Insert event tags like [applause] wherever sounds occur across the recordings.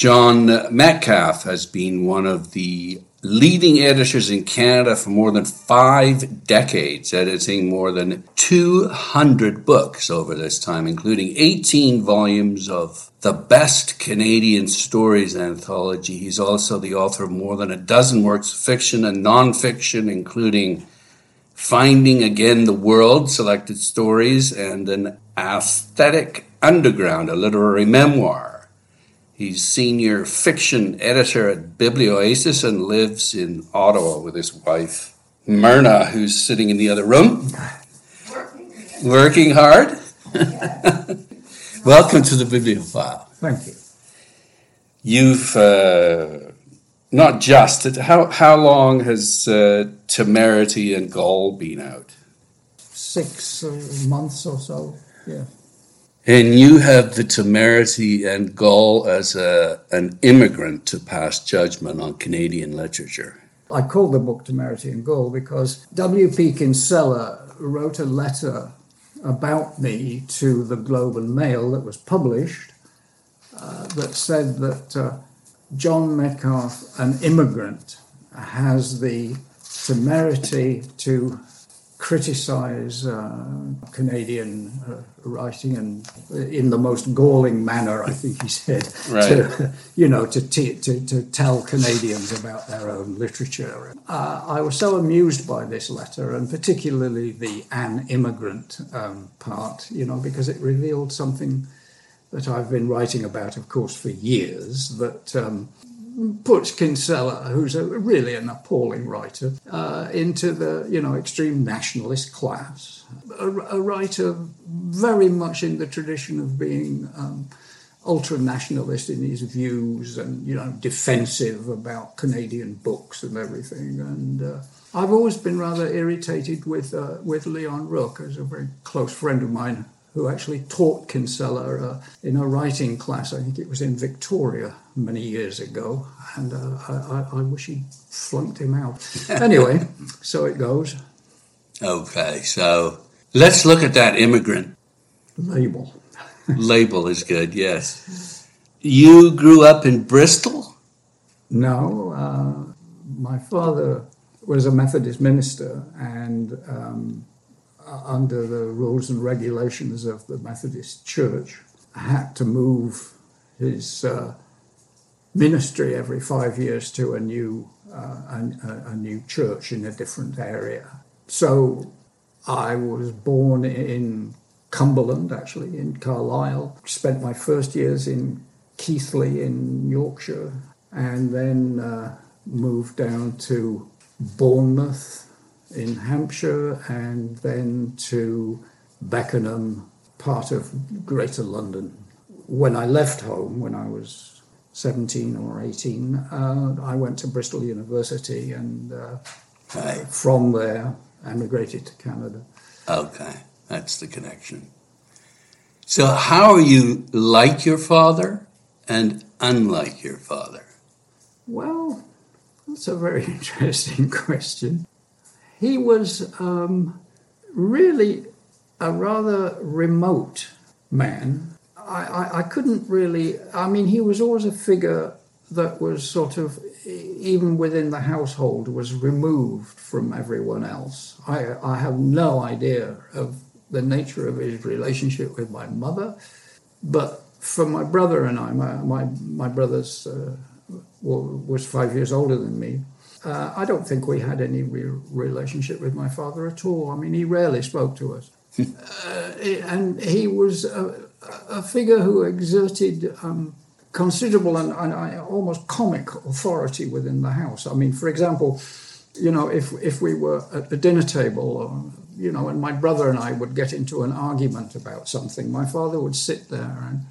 John Metcalf has been one of the leading editors in Canada for more than five decades, editing more than 200 books over this time, including 18 volumes of the best Canadian stories anthology. He's also the author of more than a dozen works of fiction and nonfiction, including Finding Again the World, selected stories, and an aesthetic underground, a literary memoir. He's senior fiction editor at Biblioasis and lives in Ottawa with his wife, Myrna, who's sitting in the other room. Working, Working hard. [laughs] Welcome to the Bibliophile. Thank you. You've uh, not just, how, how long has uh, Temerity and Gall been out? Six uh, months or so, yeah. And you have the temerity and gall as a, an immigrant to pass judgment on Canadian literature. I call the book Temerity and Gall because W.P. Kinsella wrote a letter about me to the Globe and Mail that was published uh, that said that uh, John Metcalf, an immigrant, has the temerity to criticize uh, Canadian uh, writing and uh, in the most galling manner, I think he said, right. to, you know, to, t- to, to tell Canadians about their own literature. Uh, I was so amused by this letter, and particularly the an immigrant um, part, you know, because it revealed something that I've been writing about, of course, for years, that um, puts Kinsella, who's a, really an appalling writer, uh, into the you know extreme nationalist class. A, a, writer very much in the tradition of being um, ultra nationalist in his views and you know defensive about Canadian books and everything. And uh, I've always been rather irritated with uh, with Leon Rooke, as a very close friend of mine who actually taught Kinsella uh, in a writing class. I think it was in Victoria many years ago, and uh, I, I, wish he flunked him out. [laughs] anyway, so it goes. Okay, so let's look at that immigrant label. [laughs] label is good, yes. You grew up in Bristol? No, uh, my father was a Methodist minister, and um, under the rules and regulations of the Methodist Church, had to move his uh, ministry every five years to a new uh, a, a, new church in a different area. So I was born in Cumberland, actually in Carlisle. Spent my first years in Keighley in Yorkshire, and then uh, moved down to Bournemouth in Hampshire and then to Beckenham, part of Greater London. When I left home, when I was 17 or 18, uh, I went to Bristol University and uh, right. from there emigrated to Canada. Okay, that's the connection. So, how are you like your father and unlike your father? Well, that's a very [laughs] interesting question he was um, really a rather remote man. I, I, I, couldn't really, I mean, he was always a figure that was sort of, even within the household, was removed from everyone else. I, I have no idea of the nature of his relationship with my mother, but for my brother and I, my, my, my brother's uh, was five years older than me uh, I don't think we had any real relationship with my father at all. I mean, he rarely spoke to us. [laughs] uh, and he was a, a figure who exerted um, considerable and, and, and, almost comic authority within the house. I mean, for example, you know, if, if we were at the dinner table, or, you know, and my brother and I would get into an argument about something, my father would sit there and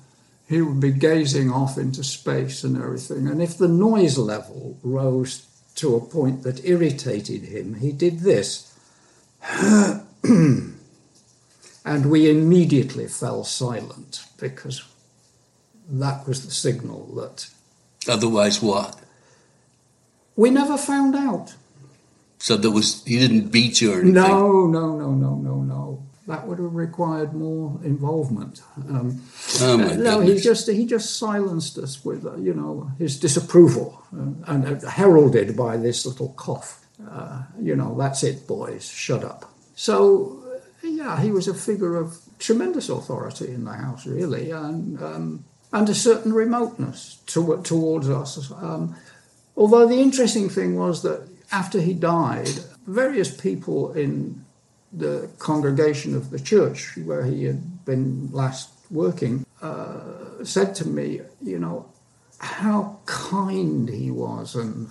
he would be gazing off into space and everything. And if the noise level rose to a point that irritated him, he did this. [clears throat] and we immediately fell silent because that was the signal that. Otherwise, what? We never found out. So there was he didn't beat you or anything. No, no, no, no, no, no. That would have required more involvement. Um, Oh, my no, he just he just silenced us with uh, you know his disapproval uh, and uh, heralded by this little cough. Uh, you know, that's it, boys, shut up. So uh, yeah, he was a figure of tremendous authority in the house, really, and um, and a certain remoteness to, towards us. Um, although the interesting thing was that after he died, various people in the congregation of the church where he had been last working uh, said to me, you know, how kind he was and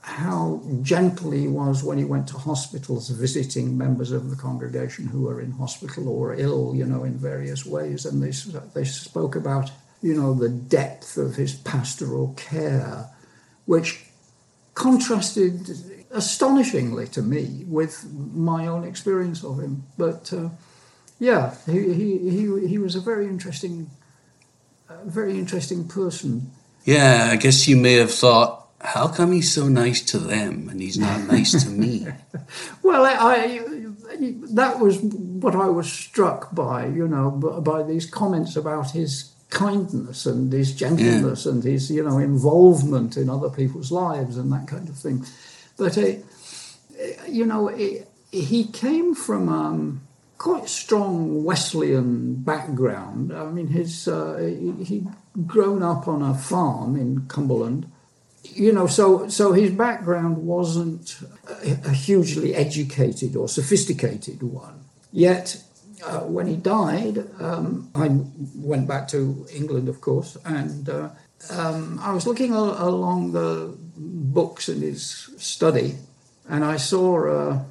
how gentle he was when he went to hospitals visiting members of the congregation who were in hospital or ill, you know, in various ways. And they, they spoke about, you know, the depth of his pastoral care, which contrasted astonishingly to me with my own experience of him. But uh, yeah, he, he, he, he was a very interesting, uh, very interesting person. Yeah, I guess you may have thought, how come he's so nice to them and he's not nice to me? [laughs] Well, I, I, that was what I was struck by, you know, by these comments about his kindness and his gentleness and his, you know, involvement in other people's lives and that kind of thing. But, uh, you know, he came from um, quite strong Wesleyan background. I mean, his uh, he, he'd grown up on a farm in Cumberland you know, so so his background wasn't a, a hugely educated or sophisticated one. Yet, uh, when he died, um, I went back to England, of course, and uh, um, I was looking al- along the books in his study, and I saw uh,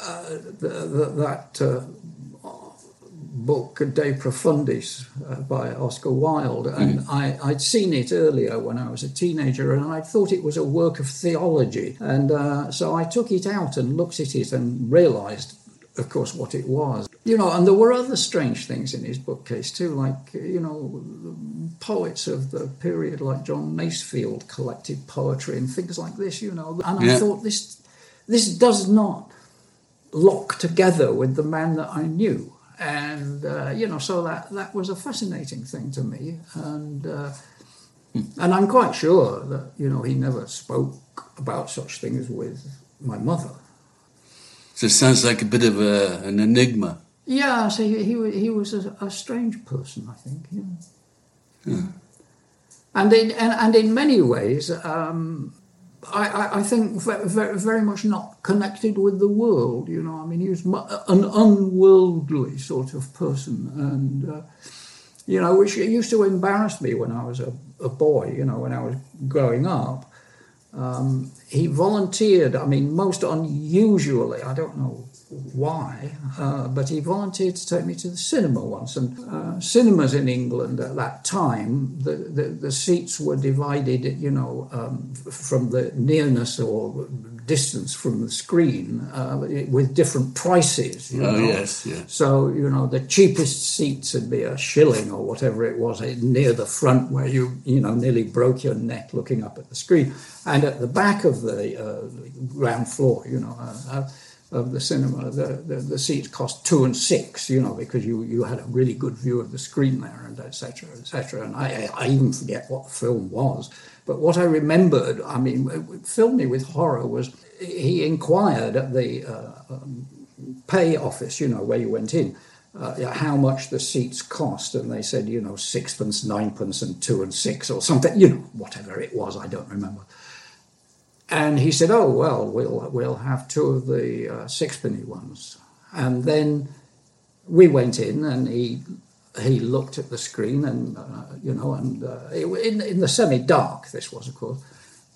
uh, the, the, that uh, book De Profundis uh, by Oscar Wilde, and I, I'd seen it earlier when I was a teenager, and I thought it was a work of theology, and uh, so I took it out and looked at it and realised, of course, what it was. You know, and there were other strange things in his bookcase too, like you know, poets of the period like John Masefield collected poetry and things like this. You know, and I thought this this does not lock together with the man that I knew. And uh, you know, so that that was a fascinating thing to me, and uh, and I'm quite sure that you know he never spoke about such things with my mother. So it sounds like a bit of a, an enigma. Yeah, so he he, he was a, a strange person, I think. Yeah. And in and, and in many ways, um, I, I, I think very, very, very much not connected with the world. You know, I mean, he was an unworldly sort of person, and uh, you know, which used to embarrass me when I was a, a boy. You know, when I was growing up. Um, he volunteered, I mean, most unusually, I don't know why, uh, but he volunteered to take me to the cinema once. And uh, cinemas in England at that time, the, the, the seats were divided, you know, um, from the nearness or distance from the screen uh, with different prices. You Oh, know? yes, yes. So, you know, the cheapest seats would be a shilling or whatever it was eh, near the front where you, you know, nearly broke your neck looking up at the screen. And at the back of the uh, ground floor, you know, uh, uh, of the cinema, the, the, the seats cost two and six, you know, because you, you had a really good view of the screen there and et cetera, et cetera. And I, I even forget what the film was. But what I remembered, I mean, what filled me with horror was he inquired at the uh, um, pay office, you know, where you went in, uh, how much the seats cost, and they said, you know, sixpence, ninepence, and two and six, or something, you know, whatever it was, I don't remember. And he said, "Oh well, we'll we'll have two of the uh, sixpenny ones." And then we went in, and he he looked at the screen, and uh, you know, and uh, in in the semi dark, this was of course.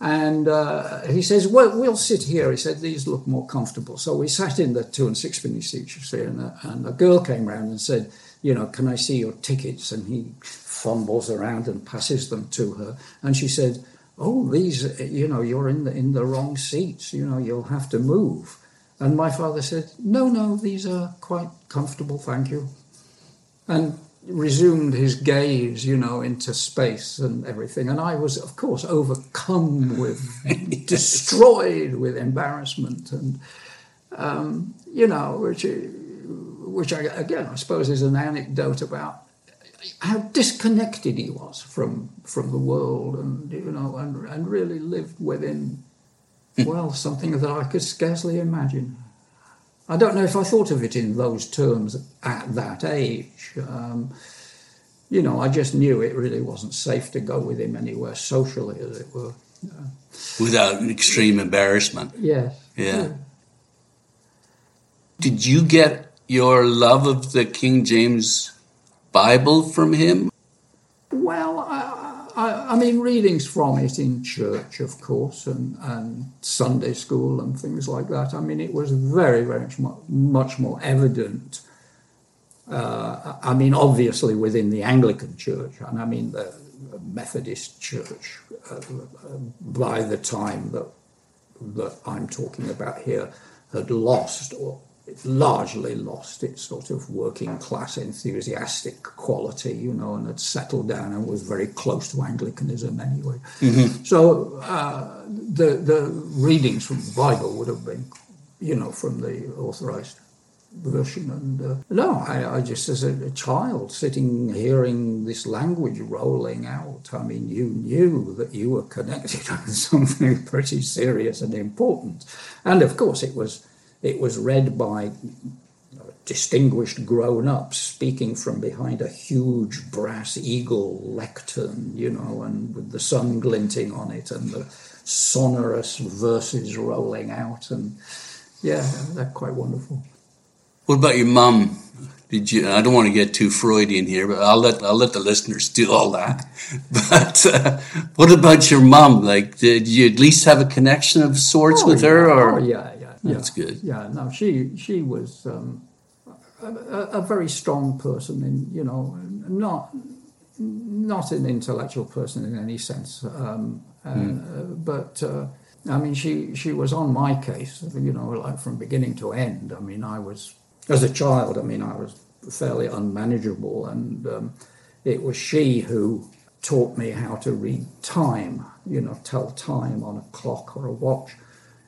And uh, he says, "Well, we'll sit here." He said, "These look more comfortable." So we sat in the two and sixpenny seats, you see, and a, and a girl came round and said, "You know, can I see your tickets?" And he fumbles around and passes them to her, and she said, "Oh, these, you know, you're in the in the wrong seats. You know, you'll have to move." And my father said, "No, no, these are quite comfortable, thank you." And resumed his gaze, you know, into space and everything. And I was, of course, overcome with, [laughs] destroyed with embarrassment, and um, you know, which which I, again, I suppose is an anecdote about how disconnected he was from from the world, and you know, and and really lived within [laughs] well something that I could scarcely imagine. I don't know if I thought of it in those terms at that age. Um, you know, I just knew it really wasn't safe to go with him anywhere socially, as it were. Uh, Without extreme embarrassment. Yes. Yeah. yeah. Did you get your love of the King James Bible from him? Well, I, I, I, mean, readings from it in church, of course, and, and Sunday school and things like that. I mean, it was very, very much more, much more evident. Uh, I mean, obviously within the Anglican Church, and I mean the Methodist Church, uh, by the time that that I'm talking about here, had lost or largely lost its sort of working class enthusiastic quality, you know, and had settled down and was very close to Anglicanism anyway. Mm-hmm. So uh, the the readings from the Bible would have been, you know, from the authorized version. And uh, no, I, I, just as a, a, child sitting hearing this language rolling out, I mean, you knew that you were connected [laughs] with something pretty serious and important, and of course it was it was read by distinguished grown ups speaking from behind a huge brass eagle lectern, you know, and with the sun glinting on it and the sonorous verses rolling out. And yeah, they're quite wonderful. What about your mum? Did you? I don't want to get too Freudian here, but I'll let I'll let the listeners do all that. [laughs] But uh, what about your mum? Like, did you at least have a connection of sorts oh, with her? Or oh, yeah, that's yeah. good. Yeah, no, she she was um, a, a, very strong person, in you know, not not an intellectual person in any sense, um, mm. uh, but. Uh, I mean, she, she was on my case, you know, like from beginning to end. I mean, I was, as a child, I mean, I was fairly unmanageable, and um, it was she who taught me how to read time, you know, tell time on a clock or a watch.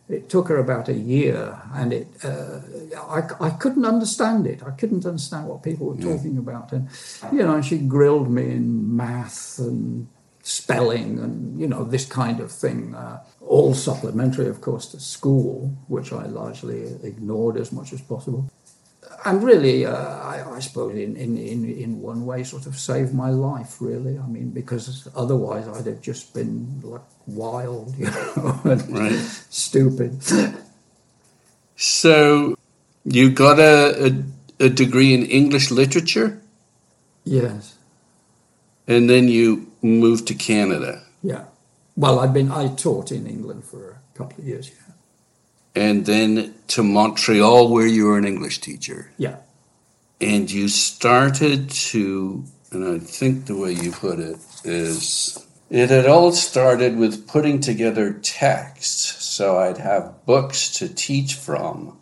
It took her about a year, and it uh, I, I couldn't understand it. I couldn't understand what people were talking about, and you know, and she grilled me in math and spelling and you know this kind of thing. Uh, all supplementary, of course, to school, which I largely ignored as much as possible and really, uh, I, I, suppose in, in, in, in one way, sort of saved my life, really. I mean, because otherwise I'd have just been like wild, [laughs] you know, right. stupid. So, you got a, a, a degree in English literature? Yes. And then you moved to Canada? Yeah. Well, I've been, I taught in England for a couple of years, yeah and then to Montreal, where you were an English teacher. Yeah. And you started to, and I think the way you put it is, it had all started with putting together texts so I'd have books to teach from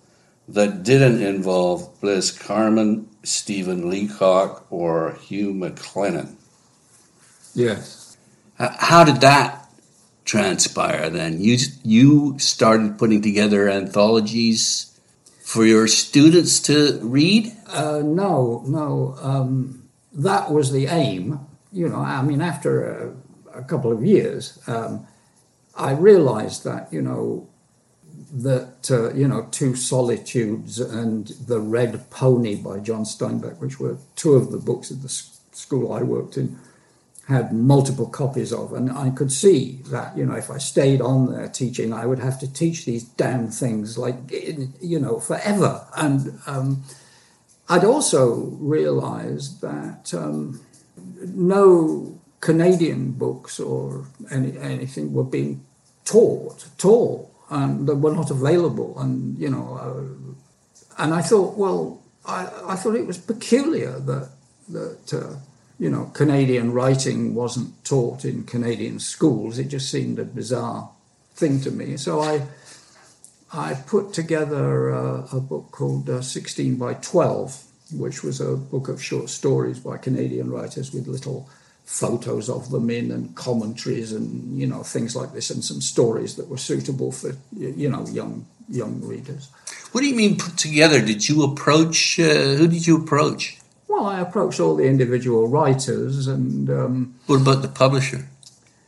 that didn't involve Bliss Carman, Stephen Leacock, or Hugh MacLennan. Yes. How did that transpire then? You you started putting together anthologies for your students to read? Uh, no, no. Um, that was the aim. You know, I mean, after a, a couple of years, um, I realized that you know that uh, you know two solitudes and the red pony by john steinbeck which were two of the books at the school i worked in had multiple copies of, and I could see that you know if I stayed on there teaching, I would have to teach these damn things like you know forever. And um, I'd also realised that um, no Canadian books or any, anything were being taught at all, and they were not available. And you know, uh, and I thought, well, I, I thought it was peculiar that that. Uh, you know, Canadian writing wasn't taught in Canadian schools. It just seemed a bizarre thing to me. So I, I put together a, a book called uh, 16 by 12, which was a book of short stories by Canadian writers with little photos of them in and commentaries and you know things like this and some stories that were suitable for you know young young readers. What do you mean put together? Did you approach? Uh, who did you approach? Well, I approached all the individual writers, and um, what about the publisher?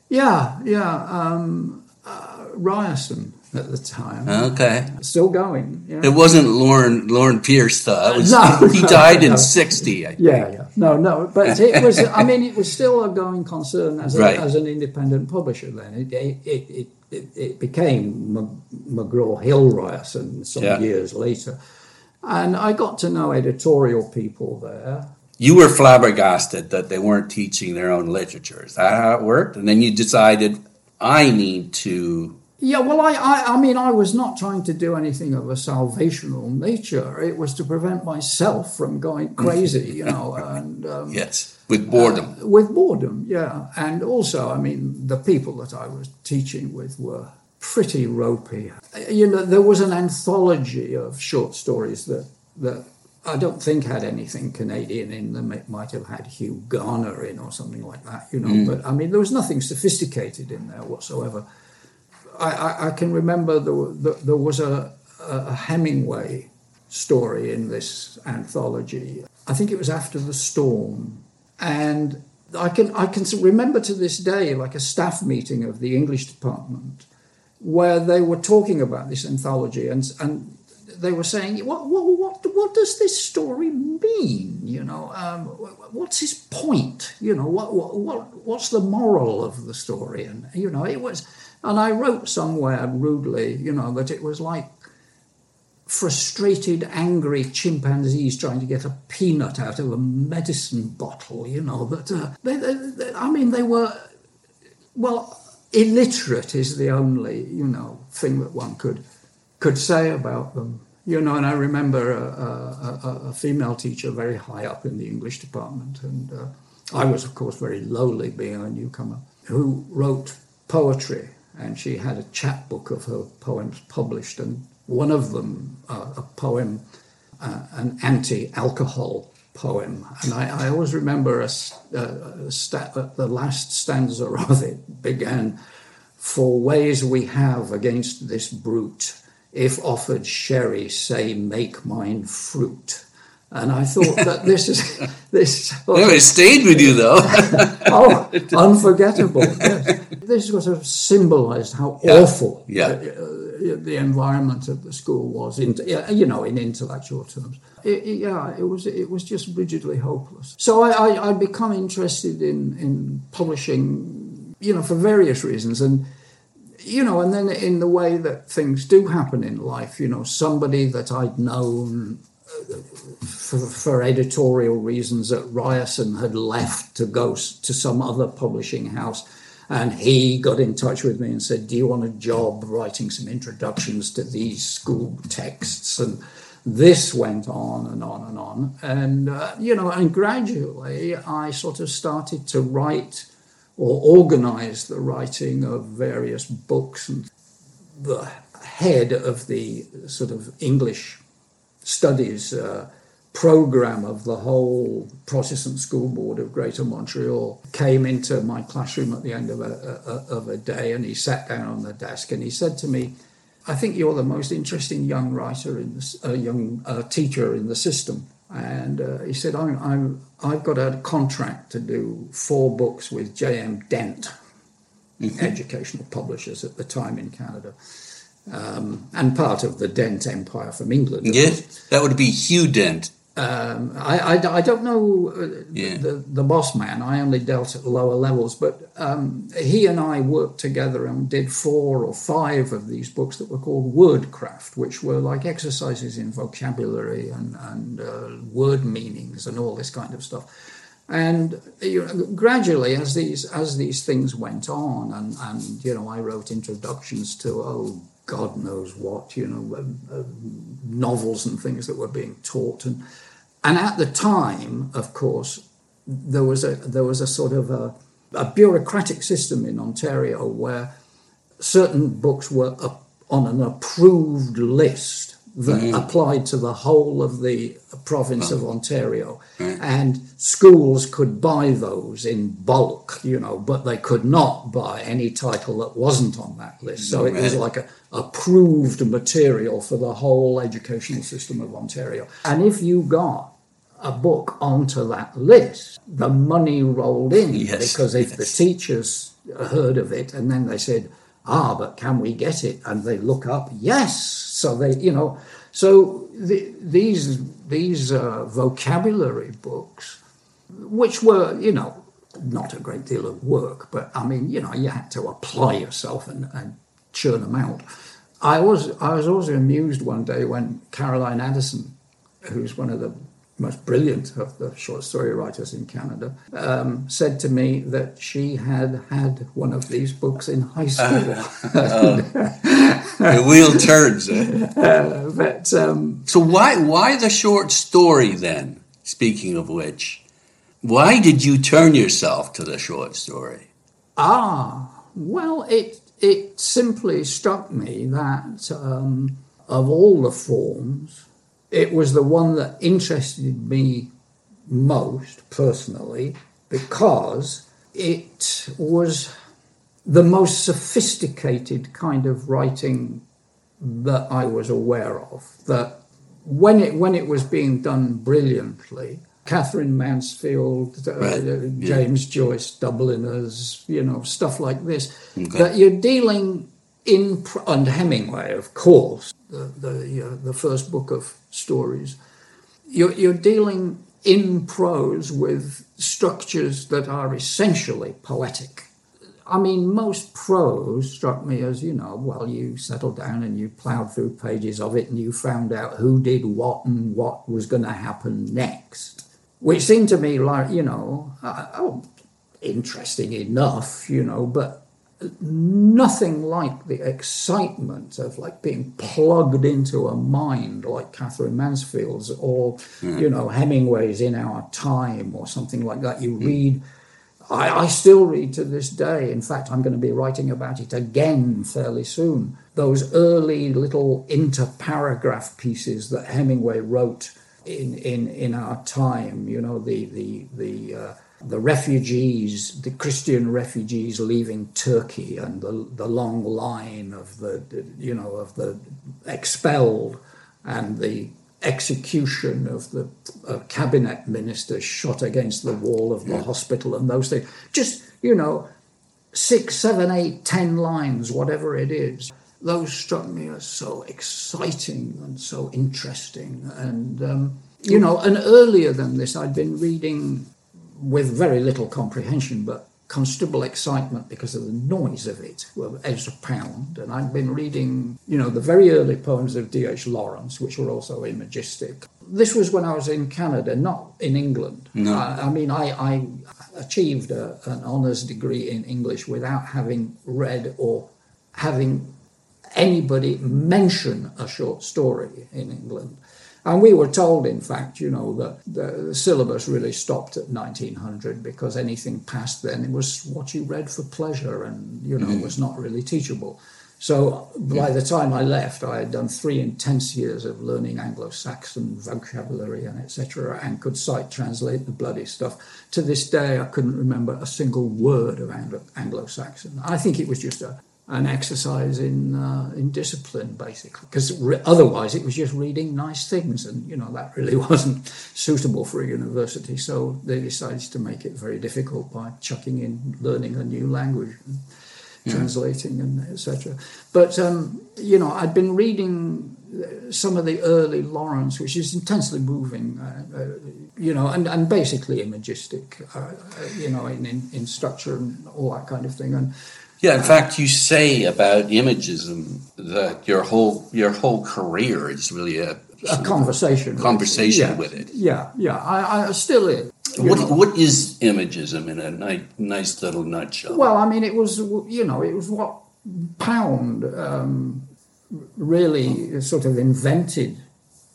Yeah, yeah, um, uh, Ryerson at the time. Okay, still going. Yeah. It wasn't Lorne Lorne Pierce though. It was, [laughs] no, he died in sixty. I think. Yeah, yeah. No, no, but it was. [laughs] I mean, it was still a going concern as, a, Right. as an independent publisher. Then it it it, it, it became McGraw Hill Ryerson some Yeah. years later, and I got to know editorial people there. You were flabbergasted that they weren't teaching their own literature. Is that how it worked? And then you decided, I need to. Yeah, well, I, I, I mean, I was not trying to do anything of a salvational nature. It was to prevent myself from going crazy, you know, and [laughs] um, Yes, with boredom. with boredom, yeah. And also, I mean, the people that I was teaching with were pretty ropey. Uh, you know, there was an anthology of short stories that that I don't think had anything Canadian in them. It might have had Hugh Garner in or something like that, you know. Hmm. But I mean, there was nothing sophisticated in there whatsoever. I, I, I can remember there, there, there was a, a Hemingway story in this anthology. I think it was After the Storm. And I can, I can remember to this day like a staff meeting of the English department where they were talking about this anthology and, and they were saying, what, what, what, what does this story mean? You know, um, what's his point? You know, what, what, what, what's the moral of the story? And, you know, it was, and I wrote somewhere rudely, you know, that it was like frustrated, angry chimpanzees trying to get a peanut out of a medicine bottle, you know, that, uh, they, they, they- I mean, they were, well, illiterate is the only, you know, thing that one could, could say about them. You know, and I remember a, a, a, a female teacher very high up in the English department, and uh, I was, of course, very lowly being a newcomer, who wrote poetry, and she had a chapbook of her poems published, and one of them, uh, a poem, uh, an anti-alcohol poem, and I, I always remember a, uh, a sta- uh, the last stanza [laughs] of it began, "For ways we have against this brute, if offered sherry, say make mine fruit." And I thought [laughs] that this is this. No, it stayed with you though. [laughs] oh, unforgettable. Yes. This sort of symbolized how Yeah. awful Yeah. Uh, uh, the environment of the school was, in, you know, in intellectual terms. It, it- yeah, it was it was just rigidly hopeless. So I, I, I'd become interested in, in publishing, you know, for various reasons. And, you know, and then in the way that things do happen in life, you know, somebody that I'd known for, for editorial reasons that Ryerson had left to go to some other publishing house. And he got in touch with me and said, Do you want a job writing some introductions to these school texts? And this went on and on and on. And, uh, you know, and gradually I sort of started to write or organize the writing of various books. And the head of the sort of English studies uh, program of the whole Protestant School Board of Greater Montreal came into my classroom at the end of a, a, of a day and he sat down on the desk and he said to me, I think you're the most interesting young writer in this, uh, young uh, teacher in the system. And uh, he said, I'm, I'm, I've got a contract to do four books with J.M. Dent, educational publishers at the time in Canada, um, and part of the Dent empire from England. yes, that would be Hugh Dent. Um, I, I, I don't know uh, Yeah. the, the boss man. I only dealt at lower levels, but um, he and I worked together and did four or five of these books that were called Wordcraft, which were like exercises in vocabulary and, and uh, word meanings and all this kind of stuff. And you know, gradually, as these as these things went on, and, and you know, I wrote introductions to oh God knows what, you know, um, uh, novels and things that were being taught, and and at the time, of course, there was a there was a sort of a, a bureaucratic system in Ontario where certain books were on an approved list that Mm. applied to the whole of the province of Ontario. And schools could buy those in bulk, you know, but they could not buy any title that wasn't on that list. So it was like a approved material for the whole educational system of Ontario. And if you got a book onto that list, the money rolled in Yes, because if the teachers heard of it and then they said, "Ah, but can we get it?" and they look up, yes. So they, you know, so the, these these uh, vocabulary books, which were, you know, not a great deal of work, but I mean, you know, you had to apply yourself and, and churn them out. I was I was also amused one day when Caroline Adderson, who's one of the most brilliant of the short story writers in Canada, um, said to me that she had had one of these books in high school. [laughs] The wheel turns. eh? but um, So why why the short story then? Speaking of which, why did you turn yourself to the short story? Ah, well, it it simply struck me that um, of all the forms, it was the one that interested me most personally because it was the most sophisticated kind of writing that I was aware of. That when it when it was being done brilliantly, Katherine Mansfield, uh, Right, yeah. James Joyce, Dubliners, you know, stuff like this. Okay. That you're dealing in and Hemingway, of course, the the, uh, the first book of stories. You're, you're dealing in prose with structures that are essentially poetic. I mean, most prose struck me as, you know, well, you settled down and you plowed through pages of it and you found out who did what and what was going to happen next. Which seemed to me like, you know, uh, oh, interesting enough, you know, but nothing like the excitement of like being plugged into a mind like Katherine Mansfield's or, you know, Hemingway's In Our Time or something like that. You read I, I still read to this day. In fact, I'm going to be writing about it again fairly soon. Those early little interparagraph pieces that Hemingway wrote in, in, in our time, you know, the, the, the, uh, the refugees, the Christian refugees leaving Turkey and the, the long line of the, you know, of the expelled and the execution of the uh, cabinet minister shot against the wall of the hospital and those things. Just, you know, six, seven, eight, ten lines, whatever it is. Those struck me as so exciting and so interesting. And, um, you know, and earlier than this, I'd been reading with very little comprehension, but considerable excitement because of the noise of it, well, Ezra Pound. And I've been reading, you know, the very early poems of D.H. Lawrence, which were also imagistic. This was when I was in Canada, not in England. No. I, I mean, I, I achieved a, an honours degree in English without having read or having anybody mention a short story in England. And we were told, in fact, you know, that the syllabus really stopped at 1900 because anything past then it was what you read for pleasure and, you know, mm-hmm. was not really teachable. So by the time I left, I had done three intense years of learning Anglo-Saxon vocabulary and etc., and could sight translate the bloody stuff. To this day, I couldn't remember a single word of Anglo- Anglo-Saxon. I think it was just a, an exercise in uh, in discipline, basically, because re- otherwise it was just reading nice things, and you know that really [laughs] wasn't suitable for a university. So they decided to make it very difficult by chucking in learning a new language. And, translating and etc. But um, you know, I'd been reading uh, some of the early Lawrence, which is intensely moving, uh, uh, you know, and, and basically imagistic, uh, uh, you know, in, in, in structure and all that kind of thing. And Yeah, in fact, you say about imagism that your whole your whole career is really a, a conversation, with it. Conversation Yeah, with it. Yeah, yeah, I, I still is. What know. what is imagism in a ni- nice little nutshell? Well, I mean, it was you know, it was what Pound um, really sort of invented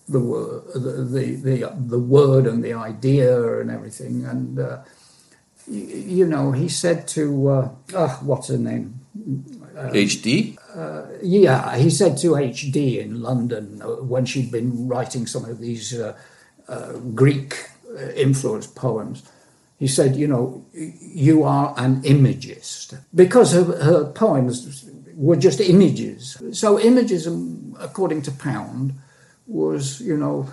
the word, the, the the the word and the idea and everything. And uh, you, know, he said to uh, ah, what's her name? HD? Yeah, he said to HD in London uh, when she'd been writing some of these uh, uh, Greek uh, influenced poems. He said, You know, you are an imagist. Because her, her poems were just images. So, imagism, according to Pound, was, you know,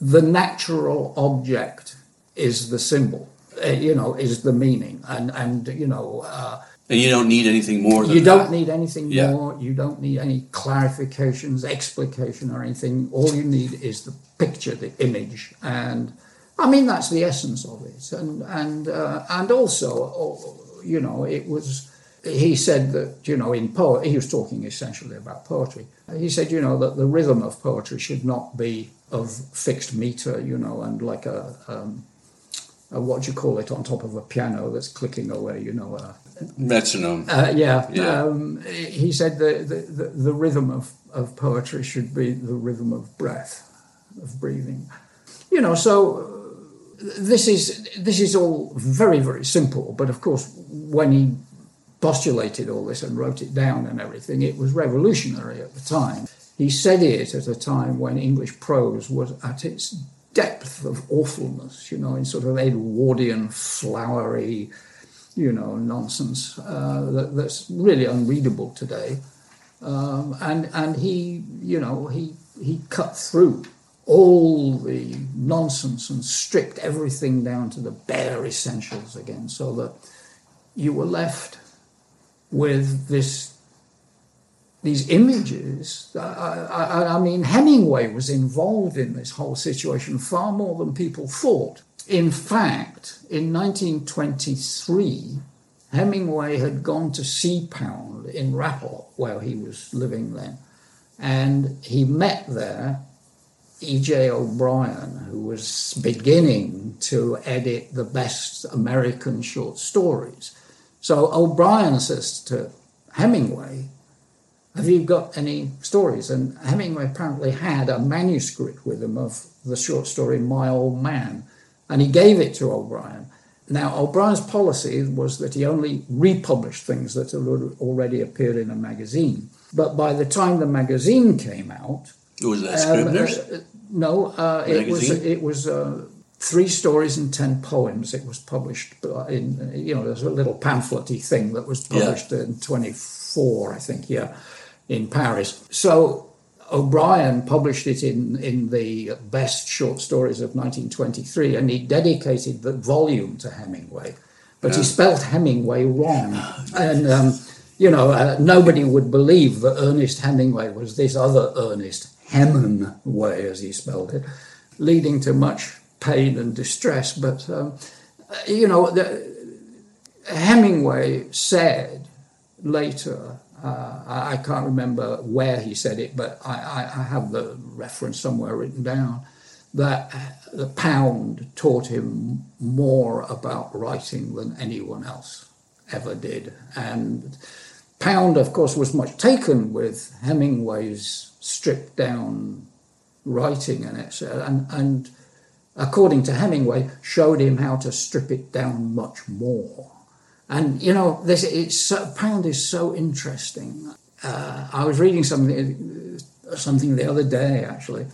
the natural object is the symbol, uh, you know, is the meaning. And, and you know, uh, And you don't need anything more than you don't that. need anything Yeah. more. You don't need any clarifications, explication, or anything. All you need is the picture, the image, and I mean that's the essence of it. And and uh, and also, uh, you know, it was. He said that you know in poetry he was talking essentially about poetry. He said you know that the rhythm of poetry should not be of fixed meter, you know, and like a. Um, a what do you call it on top of a piano that's clicking away, you know, a, Metronome. uh, yeah. Yeah. Um, he said the, the, the, rhythm of, of poetry should be the rhythm of breath, of breathing. You know, so uh, this is this is all very very simple. But of course, when he postulated all this and wrote it down and everything, it was revolutionary at the time. He said it at a time when English prose was at its depth of awfulness. You know, in sort of Edwardian flowery you know, nonsense uh, that, that's really unreadable today. Um, and and he, you know, he he cut through all the nonsense and stripped everything down to the bare essentials again, so that you were left with this these images. I, I, I mean, Hemingway was involved in this whole situation far more than people thought. In fact, in 1923, Hemingway had gone to see Pound in Rapallo, where he was living then, and he met there E.J. O'Brien, who was beginning to edit the best American short stories. So O'Brien says to Hemingway, have you got any stories? And Hemingway apparently had a manuscript with him of the short story My Old Man, and he gave it to O'Brien. Now, O'Brien's policy was that he only republished things that had already appeared in a magazine. But by the time the magazine came out, It was that um, Scribner's? uh, no, uh, it was it was uh, three stories and ten poems. It was published in you know there's a little pamphlety thing that was Yeah. published in 24, I think, yeah, in Paris. So O'Brien published it in in the best short stories of 1923, and he dedicated the volume to Hemingway, but he spelt Hemingway wrong, and. Um, you know, uh, nobody would believe that Ernest Hemingway was this other Ernest Hemingway, as he spelled it, leading to much pain and distress. But, um, you know, the, Hemingway said later, uh, I can't remember where he said it, but I, I, have the reference somewhere written down, that the Pound taught him more about writing than anyone else ever did. And Pound, of course, was much taken with Hemingway's stripped down writing and it, and, and according to Hemingway, showed him how to strip it down much more. And you know, this it's so, Pound is so interesting. Uh, I was reading something something the other day actually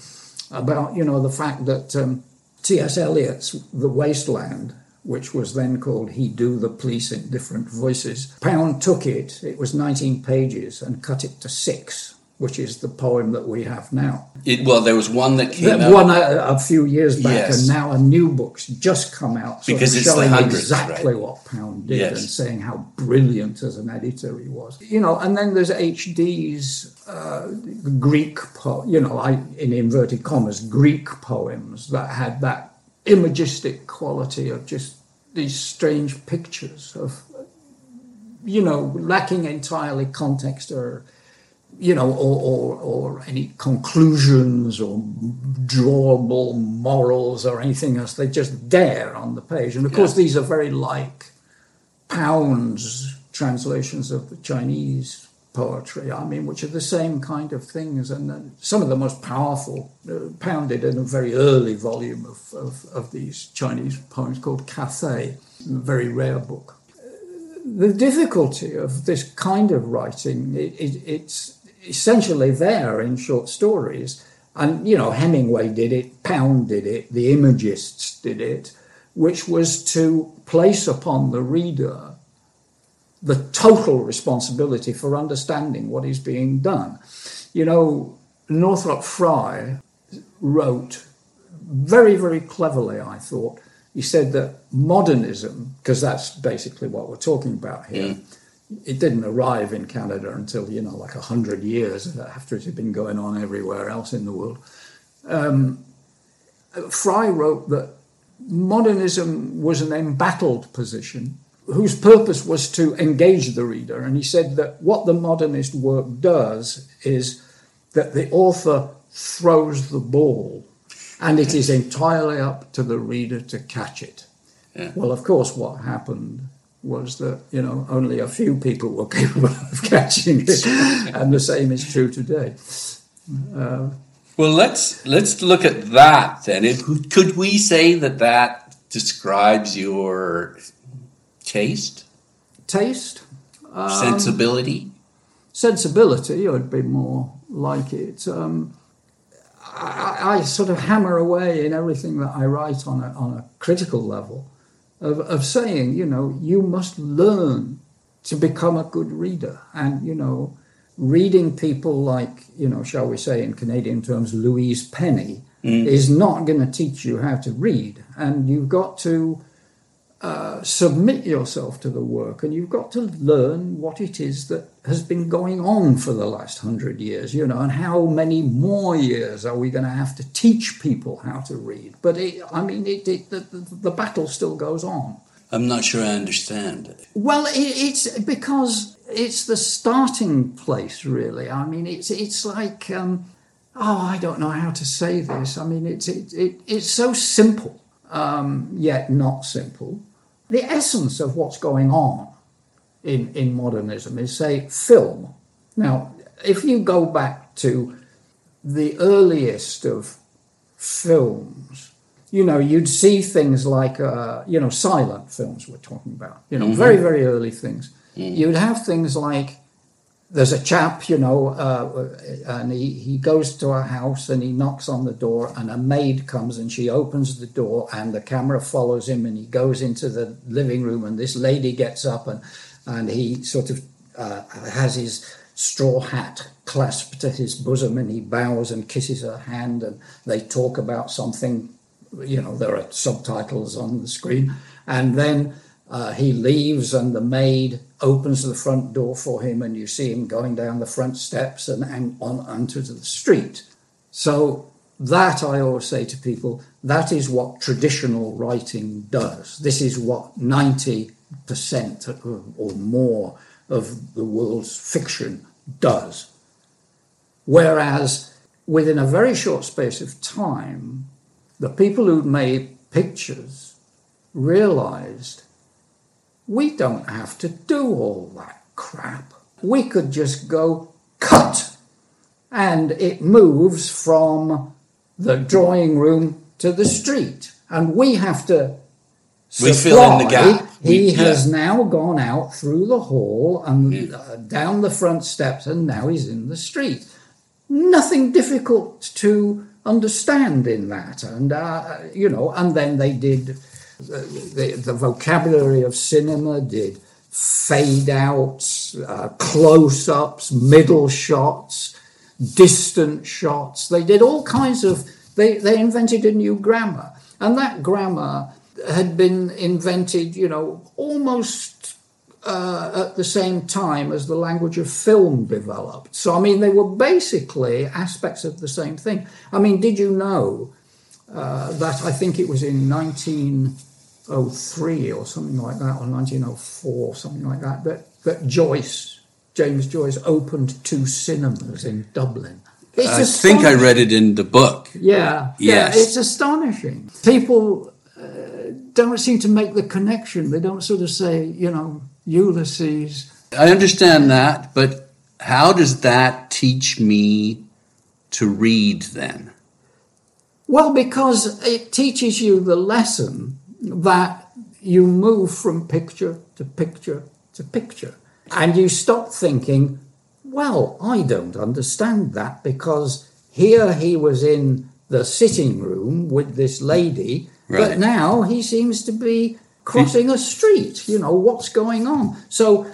about you know the fact that um, T.S. Eliot's The Wasteland, which was then called He Do the Police in Different Voices, Pound took it. It was 19 pages and cut it to six, which is the poem that we have now. It, well, there was one that came That out. one a, a few years back, Yes. and now a new book's just come out, Because it's showing exactly right? what Pound did Yes. and saying how brilliant as an editor he was. You know, and then there's HD's uh, Greek, po- you know, I, in inverted commas, Greek poems that had that imagistic quality of just these strange pictures of, you know, lacking entirely context or you know, or, or, or any conclusions or drawable morals or anything else. They just dare on the page. And of course, these are very like Pound's translations of the Chinese poetry, I mean, which are the same kind of things. And then some of the most powerful, uh, pounded in a very early volume of, of, of these Chinese poems called Cathay, a very rare book the difficulty of this kind of writing, it, it, it's essentially there in short stories. And, you know, Hemingway did it, Pound did it, the Imagists did it, which was to place upon the reader the total responsibility for understanding what is being done. You know, Northrop Frye wrote very, very cleverly, I thought. He said that modernism, because that's basically what we're talking about here, mm. It didn't arrive in Canada until, you know, like a 100 years after it had been going on everywhere else in the world. Um, Frye wrote that modernism was an embattled position whose purpose was to engage the reader. And he said that what the modernist work does is that the author throws the ball and it is entirely up to the reader to catch it. Yeah. Well, of course, what happened was that you know only a few people were [laughs] capable of catching it, [laughs] and the same is true today. Uh, well, let's let's look at that then. Could we say that that describes your taste, taste, um, sensibility, sensibility? I'd be more like it. Um, I, I, sort of hammer away in everything that I write on a, on a critical level of, of saying, you know, you must learn to become a good reader. And, you know, reading people like, you know, shall we say in Canadian terms, Louise Penny mm. is not going to teach you how to read. And you've got to uh, submit yourself to the work and you've got to learn what it is that has been going on for the last hundred years, you know, and how many more years are we going to have to teach people how to read? But it, I mean, it, it, the, the, battle still goes on. I'm not sure I understand. Well, it's because it's the starting place, really. I mean, it's it's like, um, oh, I don't know how to say this. I mean, it's it, it it's so simple, um, yet not simple the essence of what's going on in, in modernism is, say, film. Now, if you go back to the earliest of films, you know, you'd see things like, uh, you know, silent films we're talking about, you know, mm-hmm. very, very early things. Mm-hmm. You'd have things like there's a chap, you know, uh, and he, he goes to a house and he knocks on the door, and a maid comes and she opens the door, and the camera follows him, and he goes into the living room, and this lady gets up and and he sort of uh, has his straw hat clasped to his bosom, and he bows and kisses her hand, and they talk about something. You know, there are subtitles on the screen, and then uh, he leaves, and the maid opens the front door for him, and you see him going down the front steps and, and on onto the street. So that I always say to people, that is what traditional writing does. This is what 90% or more of the world's fiction does. Whereas within a very short space of time, the people who made pictures realized we don't have to do all that crap. We could just go cut and it moves from the drawing room to the street. And we have to we fill in the gap. He we, has yeah. now gone out through the hall and yeah. uh, down the front steps, and now he's in the street. Nothing difficult to understand in that, and uh, you know. And then they did the, the vocabulary of cinema did fade outs, uh, close ups, middle shots, distant shots. They did all kinds of, they, they invented a new grammar. And that grammar had been invented, you know, almost uh, at the same time as the language of film developed. So, I mean, they were basically aspects of the same thing. I mean, did you know uh, that I think it was in 19. 1903 or something like that, or 1904, something like that, that, that Joyce, James Joyce, opened two cinemas in Dublin. It's I think I read it in the book. Yeah, yes. yeah, it's astonishing. People uh, don't seem to make the connection. They don't sort of say, you know, Ulysses. I understand that, but how does that teach me to read then? Well, because it teaches you the lesson that you move from picture to picture to picture. And you stop thinking, well, I don't understand that because here he was in the sitting room with this lady, right. but now he seems to be crossing a street. You know, what's going on? So,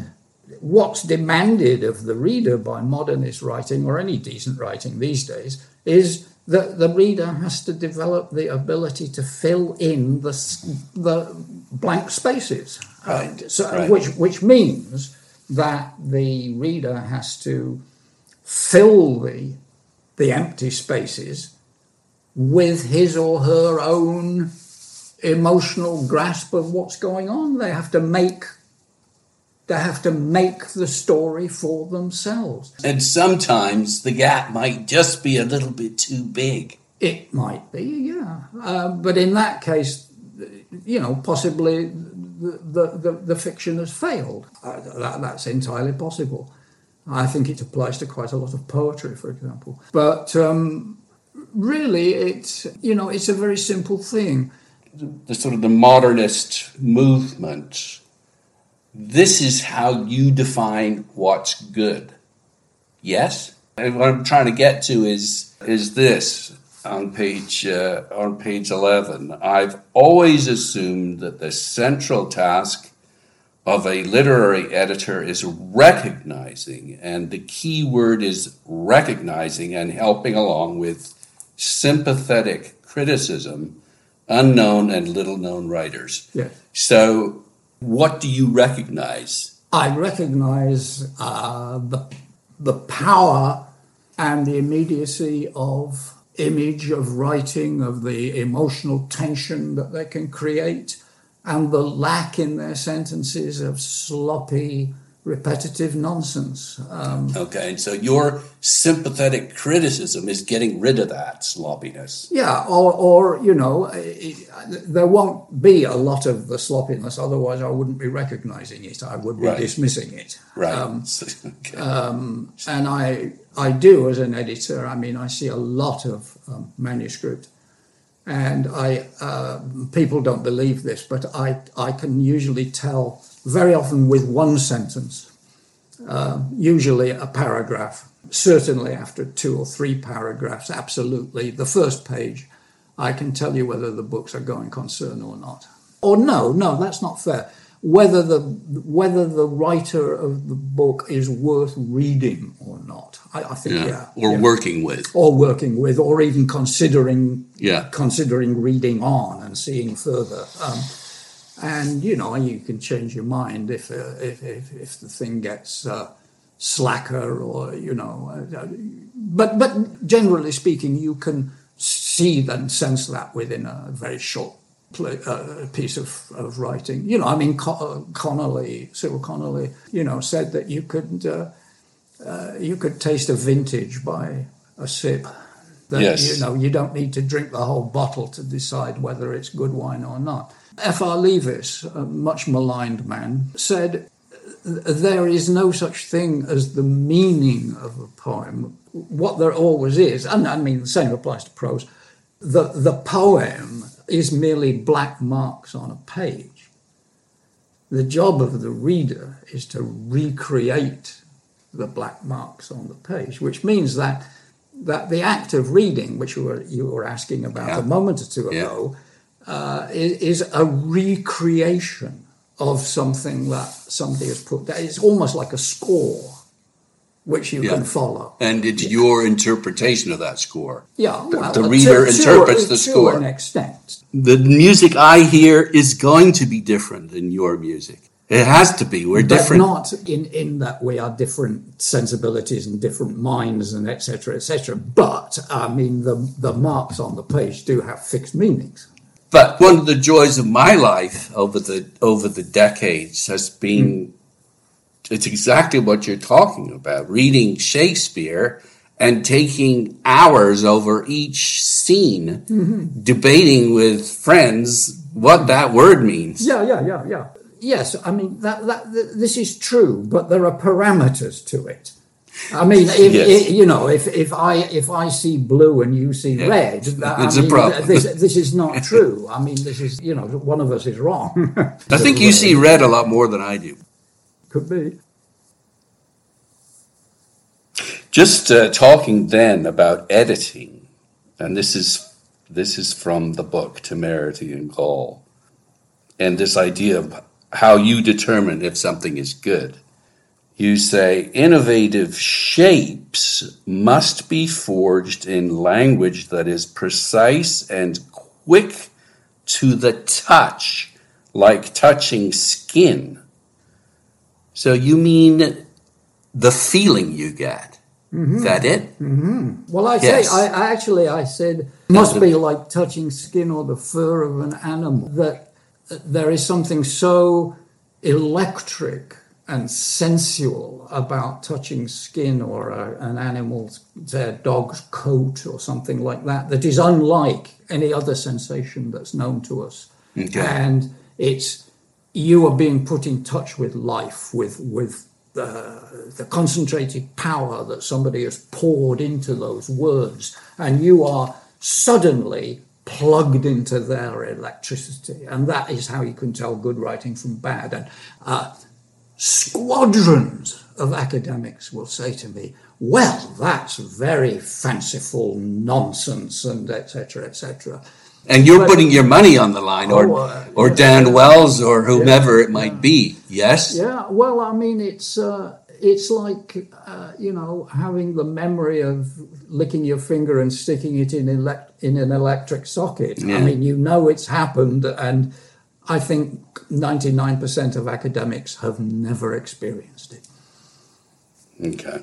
what's demanded of the reader by modernist writing or any decent writing these days is that the reader has to develop the ability to fill in the, the blank spaces. Right. Uh, so, right. Which, which means that the reader has to fill the, the empty spaces with his or her own emotional grasp of what's going on. They have to make they have to make the story for themselves. And sometimes the gap might just be a little bit too big. It might be, yeah. Uh, but in that case, you know, possibly the, the, the, the fiction has failed. Uh, that, that's entirely possible. I think it applies to quite a lot of poetry, for example. But um, really, it's, you know, it's a very simple thing the sort of the modernist movement, this is how you define what's good. Yes? And what I'm trying to get to is is this on page uh, on page 11. I've always assumed that the central task of a literary editor is recognizing, and the key word is recognizing and helping along with sympathetic criticism unknown and little known writers. Yes. So, what do you recognize? I recognize uh, the, the power and the immediacy of image, of writing, of the emotional tension that they can create, and the lack in their sentences of sloppy repetitive nonsense. Um, okay, and so your sympathetic criticism is getting rid of that sloppiness. Yeah, or, or you know, it, there won't be a lot of the sloppiness, otherwise, I wouldn't be recognizing it, I would be right. dismissing it. Right. Um, [laughs] okay. um, and I, I do as an editor, I mean, I see a lot of um, manuscript. And I, uh, people don't believe this, but I, I can usually tell very often with one sentence, uh, usually a paragraph, certainly after two or three paragraphs, absolutely. The first page, I can tell you whether the book's a going concern or not. Or no, no, that's not fair. Whether the whether the writer of the book is worth reading or not, I, I think yeah, yeah or yeah. working with, or working with, or even considering yeah considering reading on and seeing further. Um, and you know you can change your mind if uh, if, if, if the thing gets uh, slacker or you know uh, but but generally speaking you can see and sense that within a very short play, uh, piece of, of writing. You know i mean uh, connolly cyril connolly you know said that you could uh, you could taste a vintage by a sip. That yes. you know you don't need to drink the whole bottle to decide whether it's good wine or not F.R. Leavis, a much maligned man, said, There is no such thing as the meaning of a poem. What there always is, and I mean, the same applies to prose, the, the poem is merely black marks on a page. The job of the reader is to recreate the black marks on the page, which means that that the act of reading, which you were, you were asking about yeah. a moment or two ago, yeah uh, is, a recreation of something that somebody has put there. It's almost like a score which you yeah. can follow. And it's yeah. your interpretation of that score. Yeah, well, the, the reader to, interprets to, the score. To an extent. The music I hear is going to be different than your music. It has to be. We're but different. Not in, in that we are different sensibilities and different minds and etc. etc. But I mean, the the marks on the page do have fixed meanings. But one of the joys of my life over the over the decades has been it's exactly what you're talking about reading Shakespeare and taking hours over each scene mm-hmm. debating with friends what that word means. Yeah yeah yeah yeah. Yes i mean that, that this is true but there are parameters to it I mean, if, yes. if, you know, if, if I if I see blue and you see yeah. red, that, it's I mean, a problem. This, [laughs] this is not true. I mean, this is you know, one of us is wrong. [laughs] I think you see red a lot more than I do. could be. Just uh, talking then about editing, and this is this is from the book Temerity and Gall, and this idea of how you determine if something is good. You say innovative shapes must be forged in language that is precise and quick to the touch, like touching skin. So you mean the feeling you get? Mm-hmm. That it? Mm-hmm. Well, I yes. say, I, I actually, I said, must be like touching skin or the fur of an animal. That, that there is something so electric and sensual about touching skin or a, an animal's, a dog's coat or something like that, that is unlike any other sensation that's known to us. Okay. And it's you are being put in touch with life, with with the, the concentrated power that somebody has poured into those words, and you are suddenly plugged into their electricity, and that is how you can tell good writing from bad. And uh, squadrons of academics will say to me, well, that's very fanciful nonsense, and etc., etc. And you're but, putting your money on the line, or oh, uh, or yes, Dan Wells, or whomever yeah, it might yeah. be. Yes. Yeah. Well, I mean, it's uh, it's like uh, you know having the memory of licking your finger and sticking it in elect- in an electric socket. I mean, you know it's happened, and I think 99% of academics have never experienced it. Okay.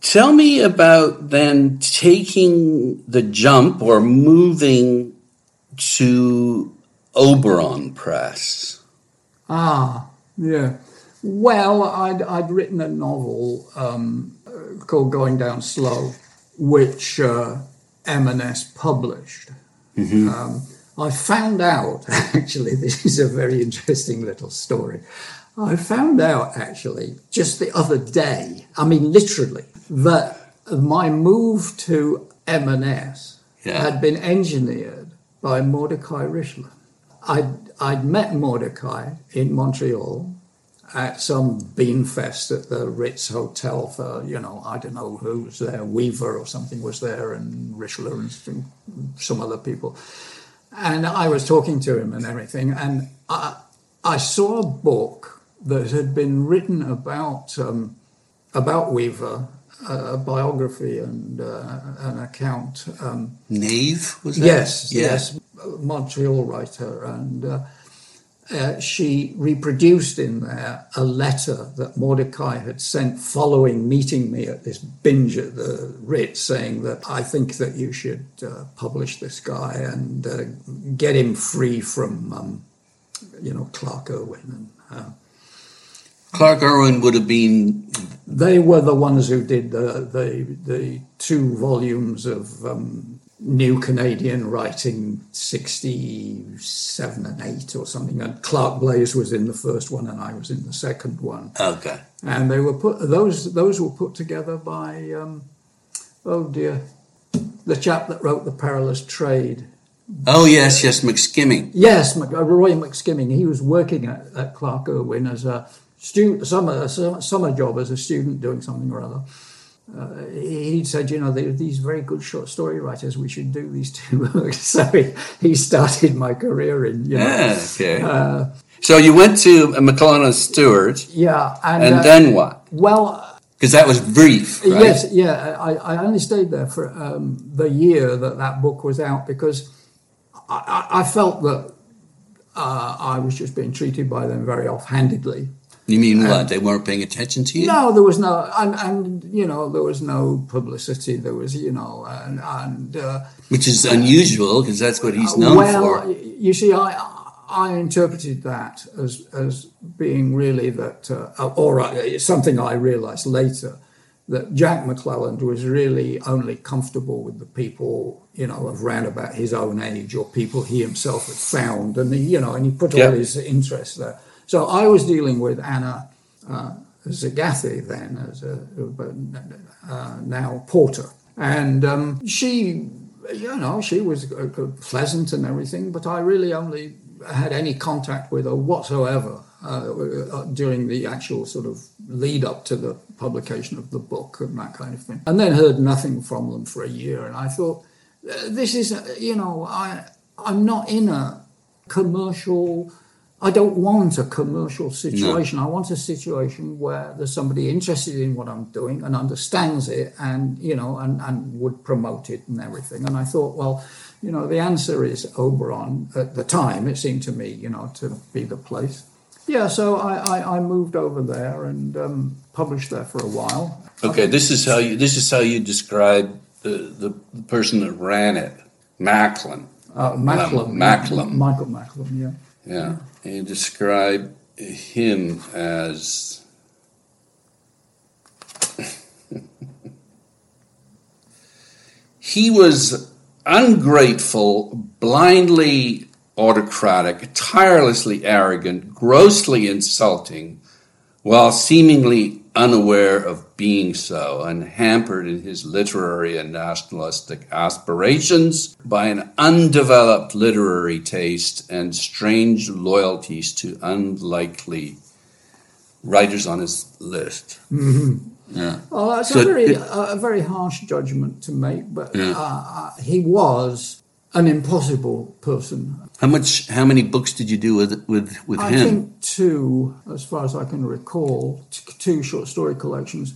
Tell me about then taking the jump or moving to Oberon Press. Ah, yeah. Well, I'd, I'd written a novel um, called Going Down Slow, which uh, M&S published. Mm-hmm. Um, I found out, [laughs] actually, this is a very interesting little story. I found out, actually, just the other day, I mean, literally, that my move to M&S yeah. had been engineered by Mordecai Richler. I'd, I'd met Mordecai in Montreal at some bean fest at the Ritz Hotel for, you know, I don't know who was there, Weaver or something was there, and Richler and some other people. And I was talking to him and everything, and I, I saw a book that had been written about um, about Weaver, a biography and uh, an account. Um, Naves was that? Yes, yeah. yes, Montreal writer, and uh, uh, she reproduced in there a letter that Mordecai had sent following meeting me at this binge at the Ritz, saying that I think that you should uh, publish this guy and uh, get him free from, um, you know, Clarke Irwin. And, uh, Clarke Irwin would have been. They were the ones who did the the, the two volumes of um, New Canadian writing 67 and 8 or something. And Clark Blaise was in the first one and I was in the second one. Okay. And they were put, those, those were put together by, um, oh dear, the chap that wrote The Perilous Trade. Oh, yes, yes, MacSkimming. Yes, uh, Roy MacSkimming. He was working at, at Clarke Irwin as a student, summer, summer job as a student doing something or other uh, he said, you know, these very good short story writers, we should do these two [laughs] books. so he, he started my career in, you know. Yeah, okay. Uh, so you went to McClelland Stewart. Yeah. And, and uh, then what? Well, because that was brief. Right? Yes, yeah. I, I only stayed there for um, the year that that book was out because I, I felt that uh, I was just being treated by them very offhandedly. You mean what? They weren't paying attention to you? No, there was no, and, and you know, there was no publicity. There was, you know, and, and uh, which is unusual because that's what he's known well, for. You see, I I interpreted that as as being really that, uh, or uh, something I realised later that Jack McClelland was really only comfortable with the people, you know, of round about his own age or people he himself had found, and he, you know, and he put all yep. his interests there. So I was dealing with Anna uh, Szigethy then, as a, uh, now Porter. And um, she, you know, she was pleasant and everything, but I really only had any contact with her whatsoever uh, during the actual sort of lead up to the publication of the book and that kind of thing. And then heard nothing from them for a year. And I thought, this is, you know, I, I'm not in a commercial I don't want a commercial situation. No. I want a situation where there's somebody interested in what I'm doing and understands it and, you know, and, and would promote it and everything. And I thought, well, you know, the answer is Oberon. At the time, it seemed to me, you know, to be the place. Yeah, so I, I, I moved over there and um, published there for a while. Okay, this is how you this is how you describe the, the person that ran it, Macklem. Uh, Macklem. Macklem. Michael Macklem, yeah. Yeah. And you describe him as [laughs] he was ungrateful, blindly autocratic, tirelessly arrogant, grossly insulting, while seemingly unaware of being so and hampered in his literary and nationalistic aspirations by an undeveloped literary taste and strange loyalties to unlikely writers on his list. Mm-hmm. Yeah. Well, that's so a very it, a very harsh judgment to make, but yeah. uh, he was an impossible person. How much? How many books did you do with with with I him? I think two, as far as I can recall, two short story collections.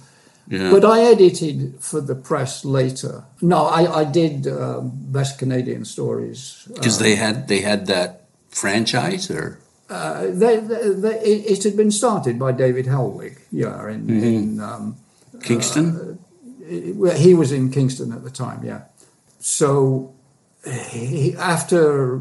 Yeah. But I edited for the press later. No, I, I did um, best Canadian stories because uh, they had they had that franchise or. Uh, they, they, they, it, it, had been started by David Helwig, yeah, in, mm-hmm. in um, Kingston. Uh, he was in Kingston at the time, yeah. So he, after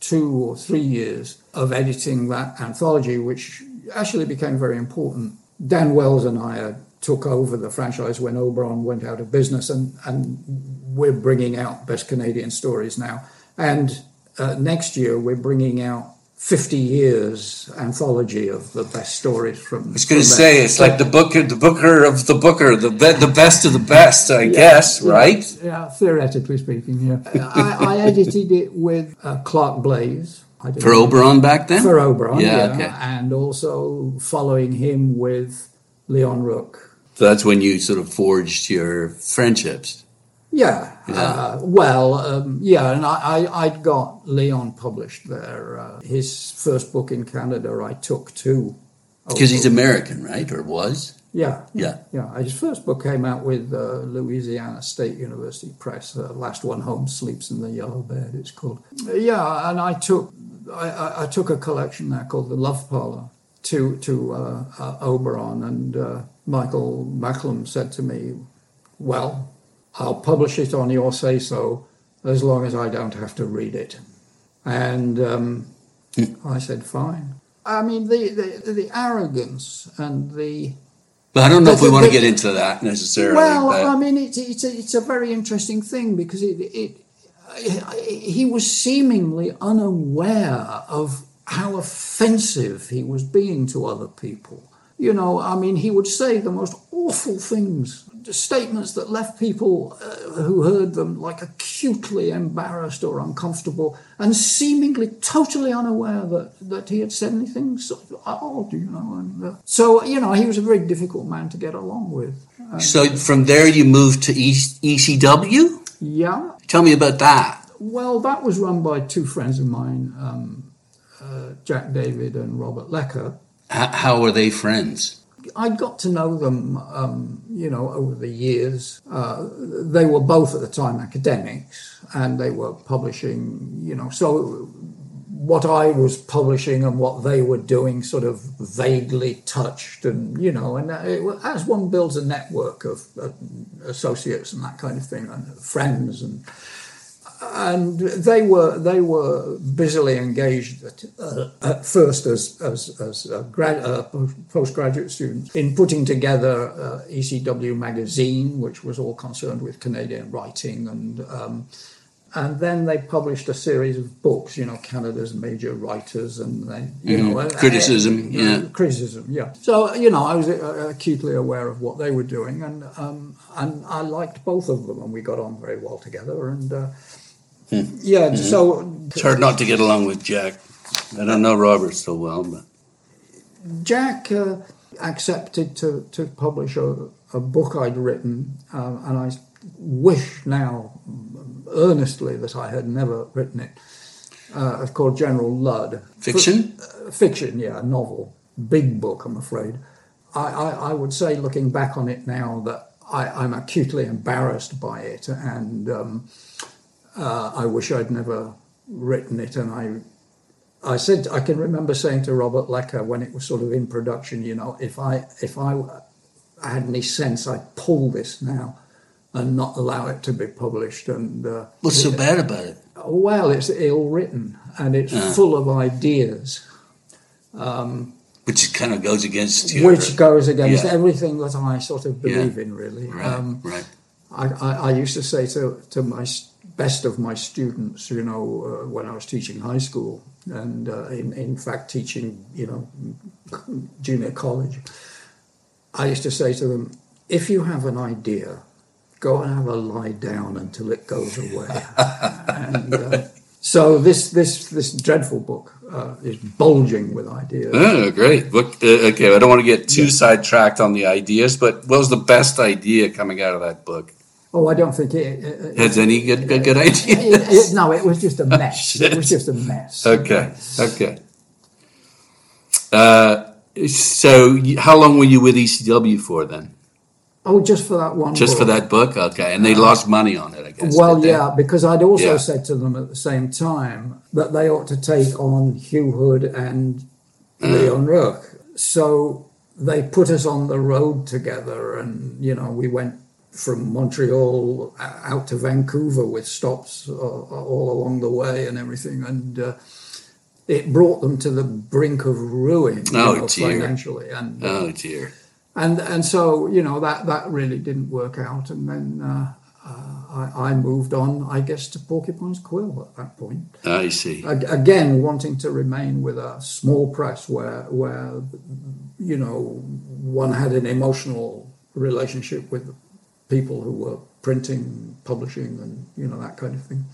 two or three years of editing that anthology, which actually became very important, Dan Wells and I took over the franchise when Oberon went out of business, and, and we're bringing out Best Canadian Stories now. And uh, next year, we're bringing out 50 years anthology of the best stories from. I was going to say it's like the booker, the booker of the booker, the be, the best of the best, I yeah, guess, yeah, right? Yeah, theoretically speaking, yeah. [laughs] I, I, edited it with uh, Clark Blaise. For Oberon back then. For Oberon, yeah, yeah. Okay. and also following him with Leon Rooke. So that's when you sort of forged your friendships. Yeah. yeah. Uh, well, um, yeah, and I, I, would got Leon published there. Uh, his first book in Canada I took too. Because he's American, right? Or was? Yeah. Yeah. Yeah. His first book came out with uh, Louisiana State University Press. Uh, Last One Home Sleeps in the Yellow Bed, it's called. Yeah, and I took I, I took a collection there called The Love Parlor to, to uh, uh, Oberon, and Michael Macklem said to me, Well, I'll publish it on your say so as long as I don't have to read it. And um. I said, fine. I mean, the, the, the arrogance and the. But I don't know the, if we the, want to get into that necessarily. Well, but. I mean, it's, it's, a, it's a very interesting thing because it, it, it, he was seemingly unaware of how offensive he was being to other people. You know, I mean, he would say the most awful things statements that left people uh, who heard them like acutely embarrassed or uncomfortable and seemingly totally unaware that, that he had said anything so odd, you know. And, uh, so, you know, he was a very difficult man to get along with. So from there you moved to ECW? Yeah. Tell me about that. Well, that was run by two friends of mine, um, uh, Jack David and Robert Lecker. How were they friends? I got to know them, um, you know, over the years. Uh, they were both at the time academics, and they were publishing, you know, so what I was publishing and what they were doing sort of vaguely touched, and you know, and it, as one builds a network of uh, associates and that kind of thing, and friends and and they were they were busily engaged at, uh, at first as as, as grad, uh, postgraduate students in putting together uh, ECW magazine, which was all concerned with Canadian writing, and um, and then they published a series of books, you know, Canada's major writers, and they, you mm-hmm. know, criticism, yeah, criticism, yeah. So you know, I was uh, acutely aware of what they were doing, and um, and I liked both of them, and we got on very well together, and. Uh, yeah, mm-hmm. so it's hard not to get along with Jack. I don't know Robert so well, but Jack uh, accepted to, to publish a, a book I'd written, uh, and I wish now earnestly that I had never written it. Uh, it's called General Ludd. Fiction? For, uh, fiction, yeah, a novel. Big book, I'm afraid. I, I, I, would say, looking back on it now, that I, am acutely embarrassed by it, and um, uh, I wish I'd never written it. And I I said I can remember saying to Robert Lecker when it was sort of in production, you know, if I if I, I had any sense, I'd pull this now and not allow it to be published. And uh, what's so bad about it? Well, it's ill written and it's uh. full of ideas. Um, which kind of goes against your, which goes against yeah. everything that I sort of believe yeah. in, really. Right, um, right. I, I, I, used to say to to my best of my students, you know, uh, when I was teaching high school, and uh, in, in fact teaching, you know, junior college, I used to say to them, if you have an idea, go and have a lie down until it goes away. [laughs] and, uh, so this this this dreadful book uh, is bulging with ideas. Oh, great! Look, uh, okay, I don't want to get too yeah. sidetracked on the ideas, but what was the best idea coming out of that book? Oh, I don't think it, it has any good good, good ideas. no, it was just a [laughs] mess. it was just a mess. Okay, okay. Uh, so, how long were you with ECW for then? Oh, just for that one. Just book. for that book, okay. And they uh, lost money on it, I guess. Well, yeah, because I'd also yeah. said to them at the same time that they ought to take on Hugh Hood and uh. Leon Rooke. So they put us on the road together, and you know, we went from Montreal out to Vancouver with stops all along the way and everything, and uh, it brought them to the brink of ruin oh, you know, financially. And uh, oh dear. And and so you know that that really didn't work out, and then. Uh, uh, I, I, moved on, I guess, to Porcupine's Quill at that point. I see. Again, wanting to remain with a small press where, where, you know, one had an emotional relationship with people who were printing, publishing, and you know that kind of thing.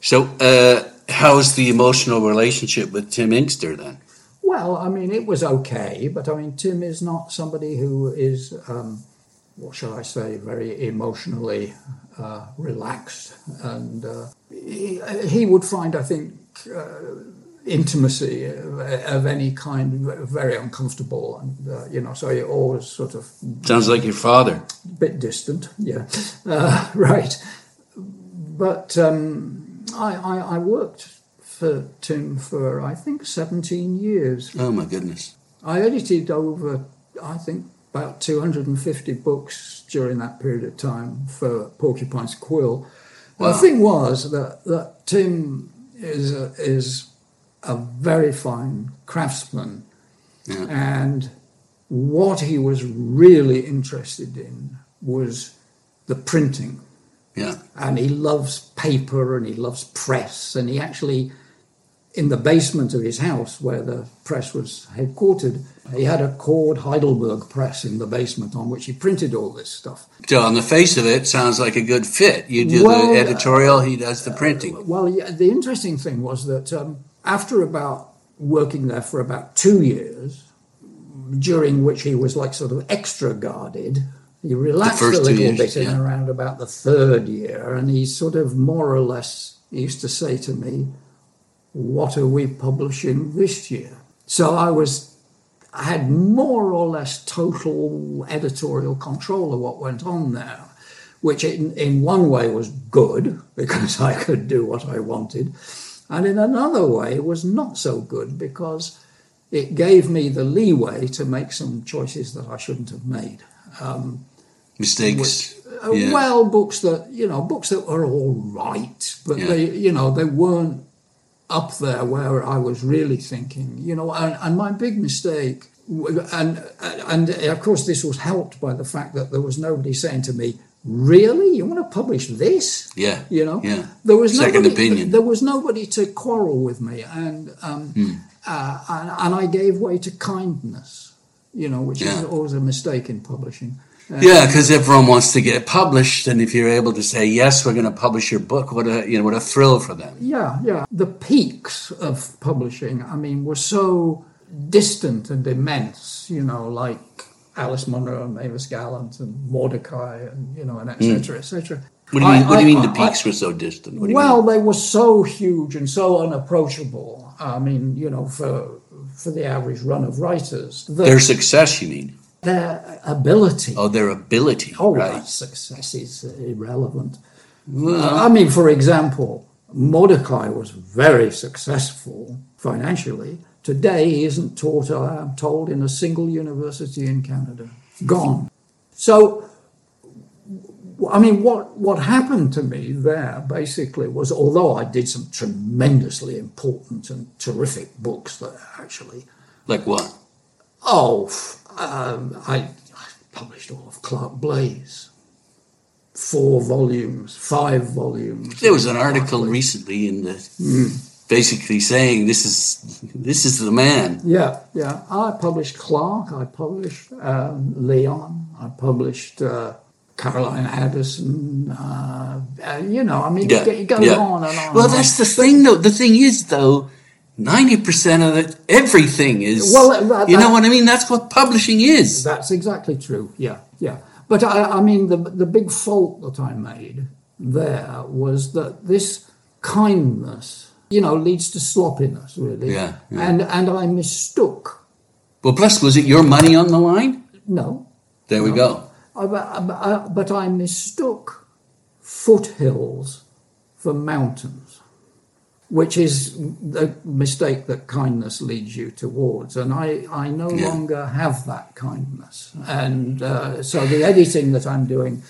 So, uh, how's the emotional relationship with Tim Inkster then? Well, I mean, it was okay, but I mean, Tim is not somebody who is, um, what shall I say, very emotionally uh, relaxed, and uh, he, he, would find, I think uh, intimacy of, any kind very uncomfortable and uh, you know so you always sort of sounds like your father. A bit distant yeah. Uh, [laughs] right. But um, I, I, I, worked for Tim for I think 17 years. Oh my goodness. I edited over I think about 250 books during that period of time for Porcupine's Quill wow. the thing was that, that Tim is is a very fine craftsman. Yeah. And what he was really interested in was the printing. Yeah. And he loves paper and he loves press. And he actually, in the basement of his house where the press was headquartered, he had a Kord Heidelberg press in the basement on which he printed all this stuff. So, on the face of it, sounds like a good fit. You do well, the editorial, he does the printing. Uh, well, yeah, the interesting thing was that um, after about working there for about two years, during which he was like sort of extra guarded, he relaxed a little years, bit yeah. in around about the third year, and he sort of more or less used to say to me, What are we publishing this year? So I was I had more or less total editorial control of what went on there, which in, in one way was good because [laughs] I could do what I wanted. And in another way, it was not so good because it gave me the leeway to make some choices that I shouldn't have made. Um, Mistakes. Which, uh, yeah. Well, books that you know, books that were all right, but yeah. they, you know, they weren't up there where I was really thinking. You know, and, and my big mistake, and and of course, this was helped by the fact that there was nobody saying to me, really? You want to publish this? Yeah you know? yeah. There was second nobody, opinion. there was nobody to quarrel with me and um, hmm. uh, and, and, i gave way to kindness you know which yeah. is always a mistake in publishing. Uh, yeah because everyone wants to get published and if you're able to say yes we're going to publish your book what a you know what a thrill for them. Yeah yeah. The peaks of publishing i mean were so distant and immense, you know, like Alice Munro and Mavis Gallant and Mordecai and, you know, and etc. Hmm. cetera, et cetera. What do you mean, I- what do you I- mean the I- peaks were so distant? What do you well, they were so huge and so unapproachable. I mean, you know, for for the average run of writers, Their success, you mean? their ability, Oh, their ability. oh, right. that success is irrelevant. I mean, for example, Mordecai was very successful financially. Today, isn't taught, I'm told, in a single university in Canada. Gone. So, I mean, what, what happened to me there basically was, although I did some tremendously important and terrific books there, actually, Like what? Oh, um, I, I published all of Clark Blaise. Four volumes, five volumes. There was an article recently in the basically saying this is this is the man. Yeah, yeah. I published Clark. I published um, Leon. I published uh, Caroline Adderson. Uh, uh, you know, I mean, Yeah, it goes yeah. on and on. Well, and on. that's the thing, though. The thing is, though, ninety percent of it, everything is. Well, uh, you know that- what I mean? That's what publishing is. That's exactly true. Yeah, yeah. But I, I mean, the the big fault that I made there was that this kindness, you know, leads to sloppiness, really. Yeah, yeah. And and I mistook. Well, plus, was it your money on the line? No, There we go. I, I- I- but I mistook foothills for mountains, which is the mistake that kindness leads you towards. And I, I no Yeah. longer have that kindness. And uh, so the editing that I'm doing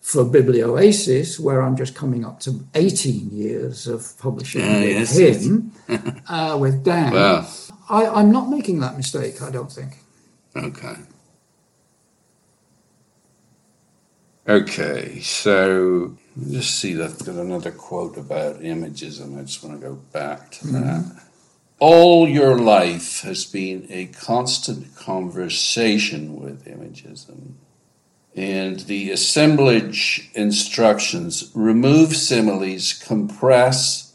for Biblioasis, where I'm just coming up to 18 years of publishing Ah, with yes, him, [laughs] uh, with Dan, Wow. I, I'm not making that mistake, I don't think. Okay. Okay, so just see that got another quote about images, and I just want to go back to that. All your life has been a constant conversation with images And the assemblage instructions remove similes, compress,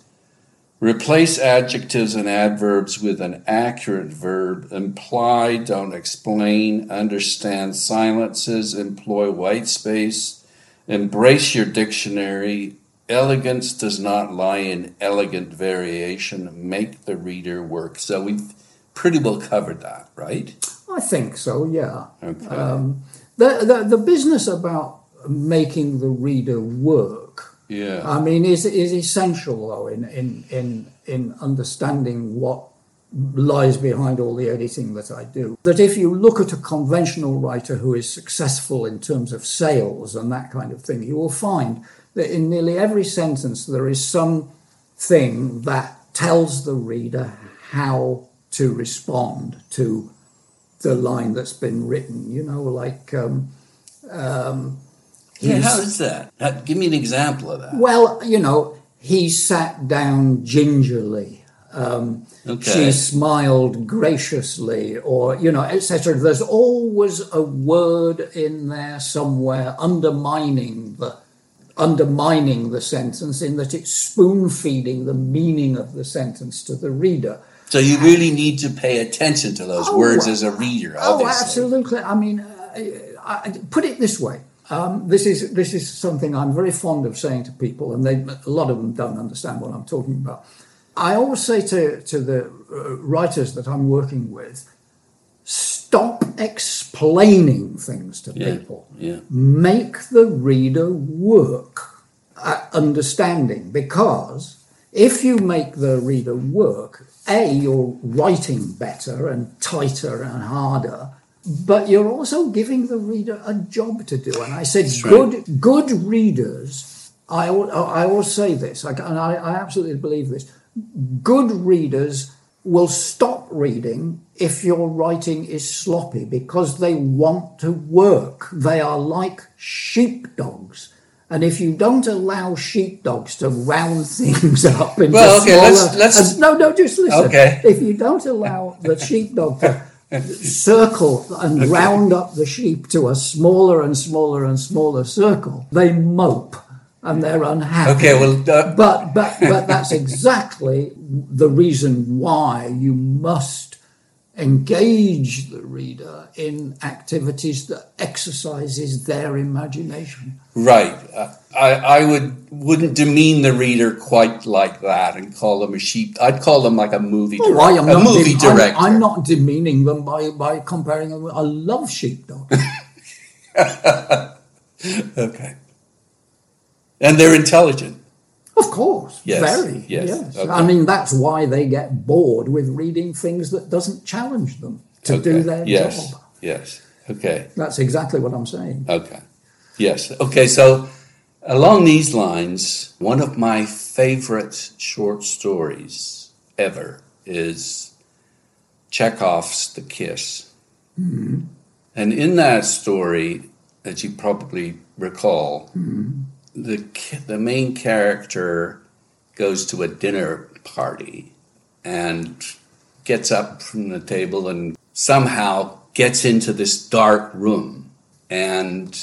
Replace adjectives and adverbs with an accurate verb. Imply, don't explain, understand silences, employ white space. Embrace your dictionary. Elegance does not lie in elegant variation. Make the reader work. So we've pretty well covered that, right? I think so, yeah. Okay. Um, the, the the business about making the reader work, yeah. I mean, is is essential though in in in in understanding what lies behind all the editing that I do. That if you look at a conventional writer who is successful in terms of sales and that kind of thing, you will find that in nearly every sentence there is some thing that tells the reader how to respond to the line that's been written. You know, like um, um, yeah, how is that? How- give me an example of that. well, you know, he sat down gingerly. Um, Okay. She smiled graciously, or you know, etc. There's always a word in there somewhere undermining the undermining the sentence in that it's spoon feeding the meaning of the sentence to the reader. So you really need to pay attention to those Oh, words as a reader, Oh, obviously. absolutely. I mean, uh, I, I, put it this way. Um, this is this is something I'm very fond of saying to people, and they, a lot of them don't understand what I'm talking about. I always say to to the uh, writers that I'm working with, stop explaining things to Yeah, people. yeah. Make the reader work at understanding, because if you make the reader work, a you're writing better and tighter and harder but you're also giving the reader a job to do. And I said, right. good, good readers. I, I always say this, and I, I absolutely believe this. Good readers will stop reading if your writing is sloppy because they want to work. They are like sheepdogs. And if you don't allow sheepdogs to round [laughs] things up into Well, okay, let's- smaller- let's- and- no, no, just listen. Okay. If you don't allow the sheepdog to [laughs] circle and round up the sheep to a smaller and smaller and smaller circle, they mope and they're unhappy. Okay, well, uh, But but but that's exactly the reason why you must engage the reader in activities that exercises their imagination. Right. Uh, I, I would wouldn't demean the reader quite like that and call them a sheep. I'd call them like a movie Oh, director. I am a not movie I'm- director. I'm, not demeaning them by, by comparing them. With, I love sheepdog. [laughs] Okay. And they're intelligent. Of course, Yes, very. yes, okay. I mean, that's why they get bored with reading things that doesn't challenge them to do their yes. job. Yes. Okay. That's exactly what I'm saying. Okay. Yes. Okay. So, along these lines, one of my favorite short stories ever is Chekhov's The Kiss. Mm-hmm. And in that story, as you probably recall, mm-hmm. The, the main character goes to a dinner party and gets up from the table and somehow gets into this dark room. And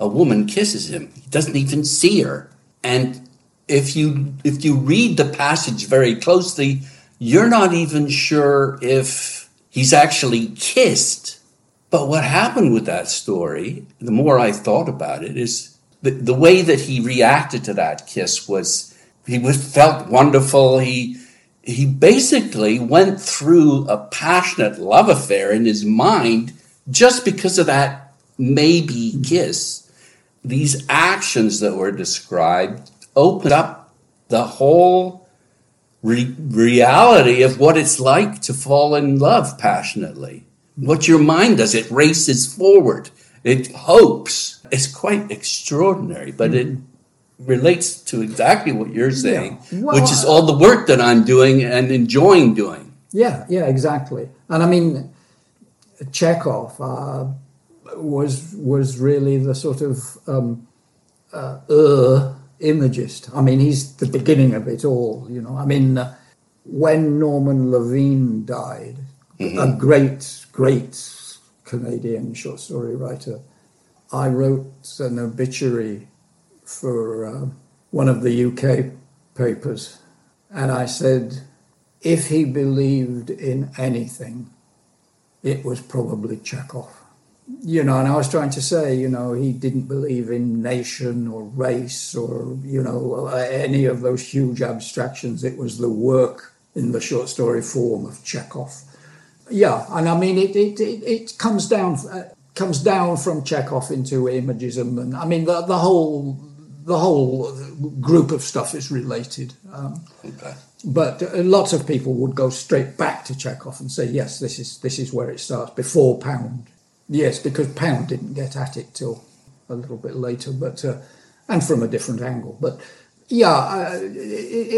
a woman kisses him. He doesn't even see her. And if you if you read the passage very closely you're not even sure if he's actually kissed. But what happened with that story the more i thought about it is the, way that he reacted to that kiss was he was felt wonderful he he basically went through a passionate love affair in his mind just because of that maybe kiss. These actions that were described opened up the whole re- reality of what it's like to fall in love passionately. What your mind does, it races forward, it hopes. It's quite extraordinary, but it relates to exactly what you're saying, Well, which is all the work that I'm doing and enjoying doing. Yeah, yeah, exactly. And I mean, Chekhov uh, was was really the sort of um, uh, uh, imagist. I mean, he's the beginning of it all. You know, I mean, uh, when Norman Levine died, a great, great Canadian short story writer, I wrote an obituary for uh, one of the UK papers, and I said if he believed in anything, it was probably Chekhov. You know, and I was trying to say, you know, he didn't believe in nation or race or, you know, any of those huge abstractions. It was the work in the short story form of Chekhov. Yeah, and I mean, it, it, it, it comes down uh, comes down from Chekhov into imagism, and I mean, the, the whole the whole group of stuff is related. Um, Okay. but uh, lots of people would go straight back to Chekhov and say, yes, this is this is where it starts before Pound. Yes, because Pound didn't get at it till a little bit later, but uh, and from a different angle. But yeah, uh, it,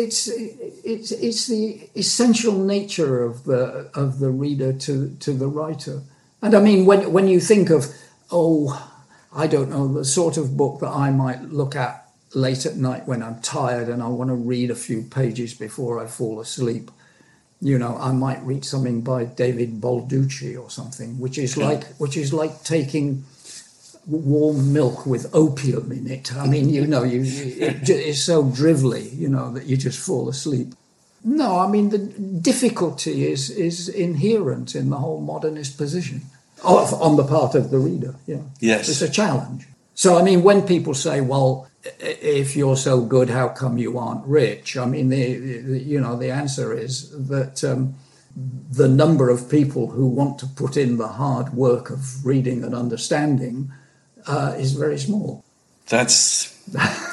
it's it's it's the essential nature of the of the reader to to the writer. And I mean, when when you think of oh, I don't know the sort of book that I might look at late at night when I'm tired and I want to read a few pages before I fall asleep. You know, I might read something by David Baldacci or something, which is like which is like taking warm milk with opium in it. I mean, you know, you, it it's so drivelly, you know, that you just fall asleep. No, I mean the difficulty is is inherent in the whole modernist position of, on the part of the reader. Yeah, Yes. it's a challenge. So I mean, when people say, "Well, if you're so good, how come you aren't rich?" I mean, the, the you know the answer is that um, the number of people who want to put in the hard work of reading and understanding uh, is very small. That's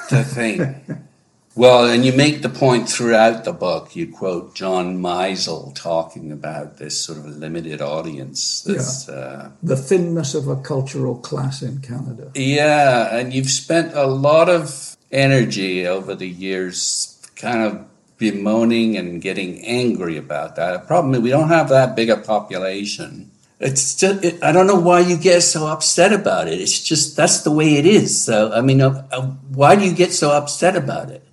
the thing. [laughs] Well, and you make the point throughout the book. You quote John Meisel talking about this sort of limited audience. That's, uh, The thinness of a cultural class in Canada. yeah, and you've spent a lot of energy over the years kind of bemoaning and getting angry about that. The problem is we don't have that big a population. It's just, it, I don't know why you get so upset about it. It's just, that's the way it is. So, I mean, uh, uh, why do you get so upset about it?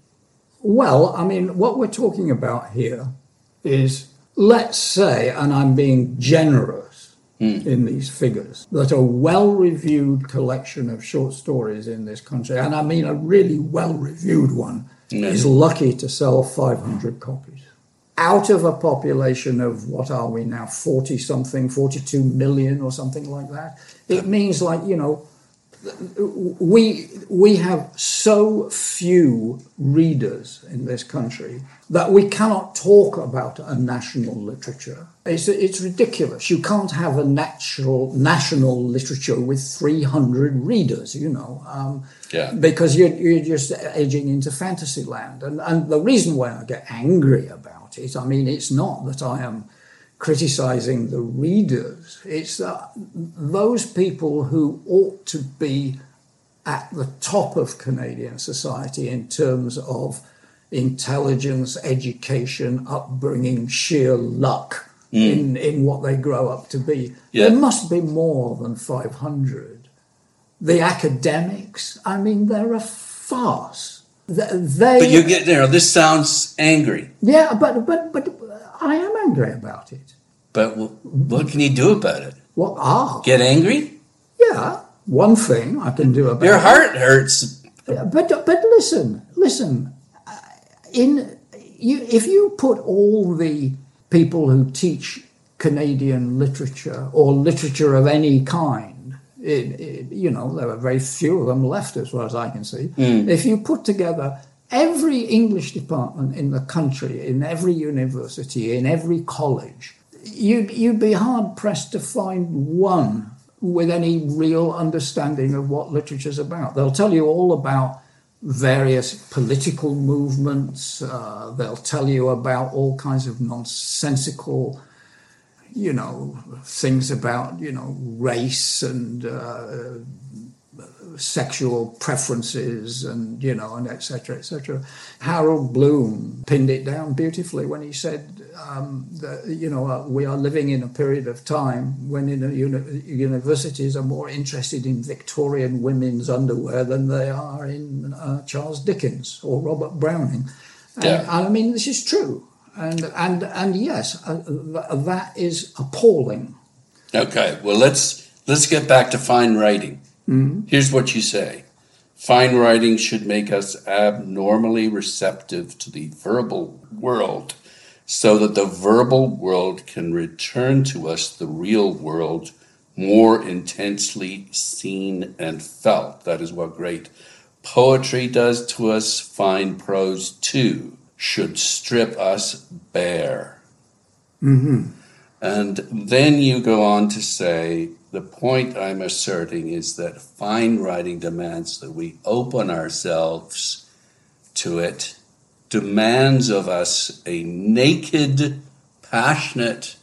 Well, I mean, what we're talking about here is, let's say, and I'm being generous hmm. in these figures, that a well reviewed collection of short stories in this country, and I mean a really well reviewed one, Yeah. is lucky to sell 500 copies. out of a population of what are we now, 40 something, 42 million or something like that. It means like, you know, we we have so few readers in this country that we cannot talk about a national literature. It's it's ridiculous. You can't have a natural national literature with three hundred readers. You know, um, Yeah. because you're you're just edging into fantasy land. And and the reason why I get angry about it, I mean, it's not that I am criticizing the readers. It's that those people who ought to be at the top of Canadian society in terms of intelligence, education, upbringing, sheer luck hmm. in, in what they grow up to be. Yeah. There must be more than 500. The academics, I mean, they're a farce. They, But you get there. This sounds angry. yeah, but, but, but I am angry about it. But w- what can you do about it? What are? Get angry? Yeah, one thing I can do about it. Your it. heart hurts. But but listen, listen. uh, In you, if you put all the people who teach Canadian literature or literature of any kind, it, it- you know, there are very few of them left, as far as I can see. If you put together every English department in the country, in every university, in every college, you'd you'd be hard pressed to find one with any real understanding of what literature's about. They'll tell you all about various political movements. Uh, they'll tell you about all kinds of nonsensical, you know, things about you know race and uh, sexual preferences and you know and etc etc harold bloom pinned it down beautifully when he said um, that you know uh, we are living in a period of time when in uni- universities are more interested in victorian women's underwear than they are in uh, charles dickens or robert browning Yeah. and i mean this is true and and and yes uh, th- that is appalling Okay. Well, let's let's get back to fine writing. Mm-hmm. Here's what you say. Fine writing should make us abnormally receptive to the verbal world so that the verbal world can return to us the real world more intensely seen and felt. That is what great poetry does to us. Fine prose, too, should strip us bare. Mm-hmm. And then you go on to say the point I'm asserting is that fine writing demands that we open ourselves to it, demands of us a naked, passionate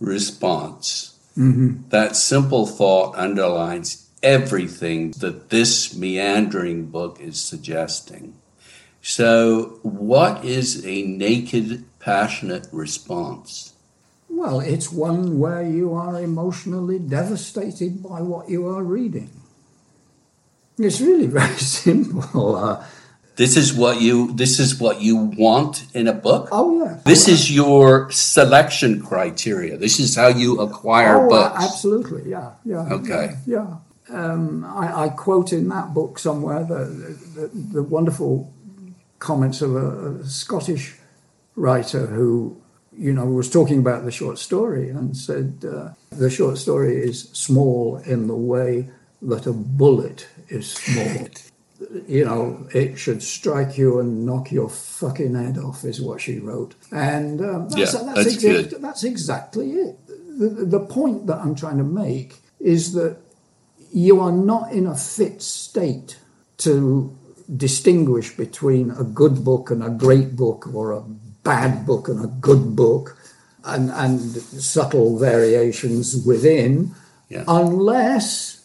response. Mm-hmm. That simple thought underlines everything that this meandering book is suggesting. So, what is a naked, passionate response? Well, it's one where you are emotionally devastated by what you are reading. It's really [laughs] very simple. Uh, This is what you this is what you want in a book. oh, yeah. This is your selection criteria. This is how you acquire oh, uh, books. absolutely, yeah, yeah. Okay. Yeah. Um, I, I quote in that book somewhere the, the, the wonderful comments of a, a Scottish writer who, you know, was talking about the short story and said uh, the short story is small in the way that a bullet is small. you know, it should strike you and knock your fucking head off, is what she wrote. And um, that's, Yeah, that's, that's exact- good. that's exactly it. The, the point that I'm trying to make is that you are not in a fit state to distinguish between a good book and a great book or a bad book and a good book and, and subtle variations within Yeah. unless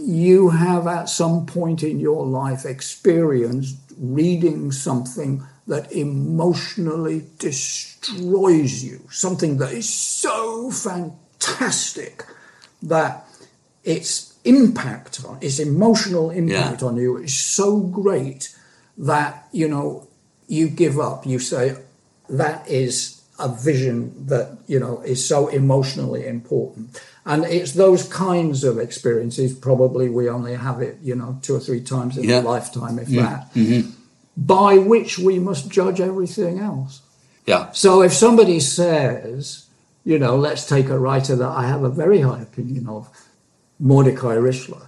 you have at some point in your life experienced reading something that emotionally destroys you, something that is so fantastic that its impact on its emotional impact Yeah. on you is so great that you know you give up. You say that is a vision that you know is so emotionally important. And it's those kinds of experiences probably we only have it you know two or three times in Yeah. a lifetime if that mm-hmm. by which we must judge everything else. Yeah. So if somebody says, you know, let's take a writer that I have a very high opinion of, Mordecai Richler,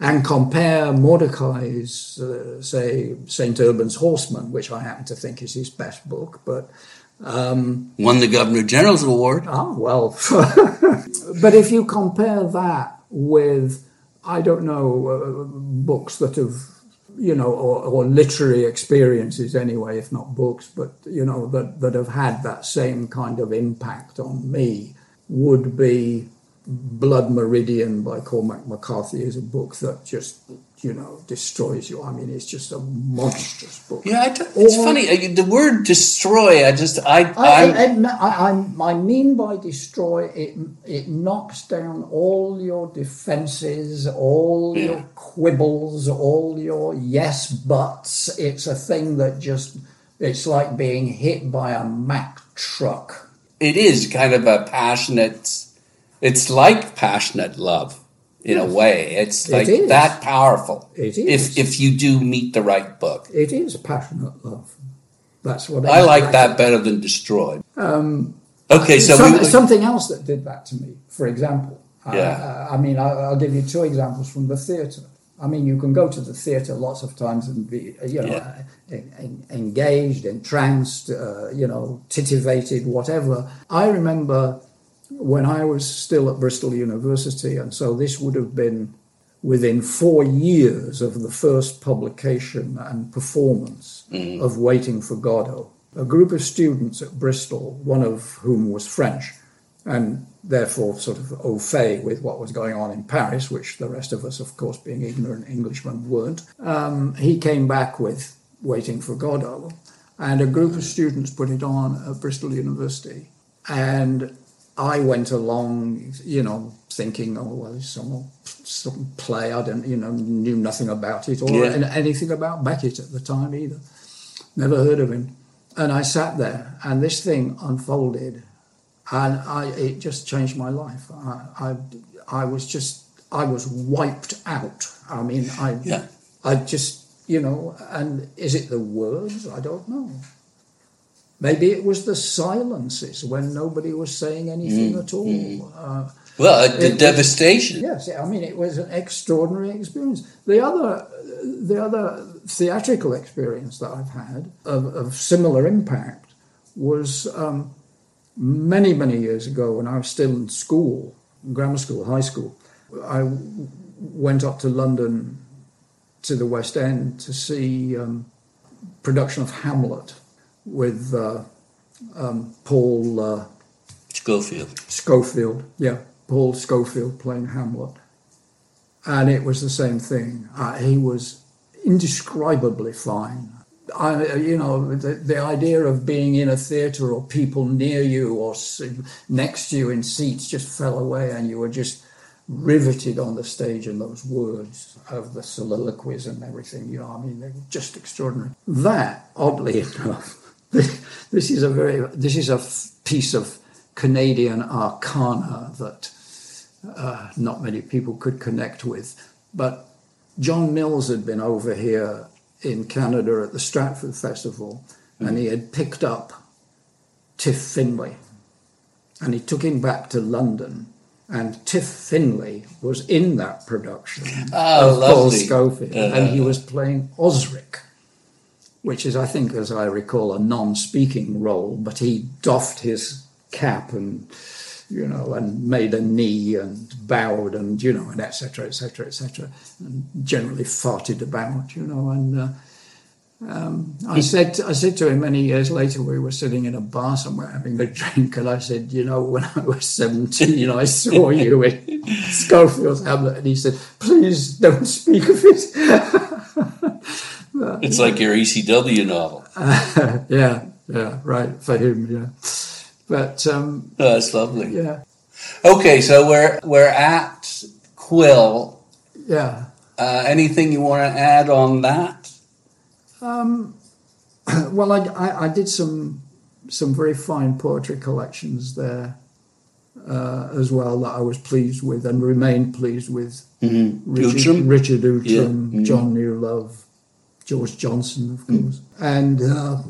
and compare Mordecai's, uh, say, St. Urbain's Horseman, which I happen to think is his best book, but. Um, Won the Governor General's Award. Ah, well. [laughs] but if you compare that with, I don't know, uh, books that have, you know, or, or, literary experiences anyway, if not books, but, you know, that, that have had that same kind of impact on me, would be Blood Meridian by Cormac McCarthy is a book that just you know destroys you. I mean, it's just a monstrous book. Yeah, it's or, funny. Uh, the word destroy. I just I I, I, I, I mean by destroy it it knocks down all your defenses, all yeah. your quibbles, all your yes buts. It's a thing that just it's like being hit by a Mack truck. It is kind of a passionate it's like passionate love in yes. a way. It's like it that powerful. It is. If if you do meet the right book. It is passionate love. That's what I like that better than destroyed. Um, okay, so some, we, something else that did that to me, for example. Yeah. Uh, I mean, I'll, I'll, give you two examples from the theatre. I mean, you can go to the theatre lots of times and be, you know, yeah. en- en- engaged, entranced, uh, you know, titivated, whatever. I remember when I was still at Bristol University, and so this would have been within four years of the first publication and performance mm. of Waiting for Godot. A group of students at Bristol, one of whom was French, and therefore sort of au fait with what was going on in Paris, which the rest of us, of course, being ignorant Englishmen, weren't. Um, he came back with Waiting for Godot, and a group of students put it on at Bristol University. And I went along, you know, thinking, oh well, some some play. I didn't, you know, knew nothing about it or yeah. anything about Beckett at the time either. Never heard of him. And I sat there, and this thing unfolded, and I it just changed my life. I I, I was just I was wiped out. I mean, I yeah. I just you know, and is it the words? I don't know. Maybe it was the silences when nobody was saying anything mm, at all. Mm. Uh, well, uh, the devastation. Was, yes, I mean it was an extraordinary experience. The other, the other theatrical experience that I've had of, of similar impact was um, many, many years ago when I was still in school, grammar school, high school. I went up to London to the West End to see um, production of Hamlet with uh, um, Paul uh, Scofield. Scofield, yeah, Paul Scofield playing Hamlet, and it was the same thing. Uh, he was indescribably fine. I, you know, the, the idea of being in a theatre or people near you or next to you in seats just fell away, and you were just riveted on the stage and those words of the soliloquies and everything. You know, I mean, they were just extraordinary. That, oddly [laughs] enough, this is a very this is a piece of Canadian arcana that uh, not many people could connect with. But John Mills had been over here in Canada at the Stratford Festival, mm. and he had picked up Tiff Findley, and he took him back to London. And Tiff Findley was in that production oh, of lovely. Paul Scofield, uh, and he was playing Osric which is, I think, as I recall, a non-speaking role, but he doffed his cap and you know, and made a knee and bowed and you know, and etc. etc. etc. and generally farted about, you know, and. Uh, um, I said, I said to him many years later, we were sitting in a bar somewhere having a [laughs] drink, and I said, you know, when I was seventeen, I saw [laughs] you in Scofield's Hamlet, and he said, please don't speak of it. [laughs] it's like your ECW novel. [laughs] Yeah, yeah, right for him. Yeah, but um, oh, that's lovely. Yeah. Okay, so we're we're at Quill. Yeah. Uh, anything you want to add on that? Um, [clears throat] well, I, I, I, did some some very fine poetry collections there uh, as well that I was pleased with and remained pleased with. Mm-hmm. Richard, Richard Outram, yeah. mm-hmm. John Newlove, George Johnston, of course, and uh,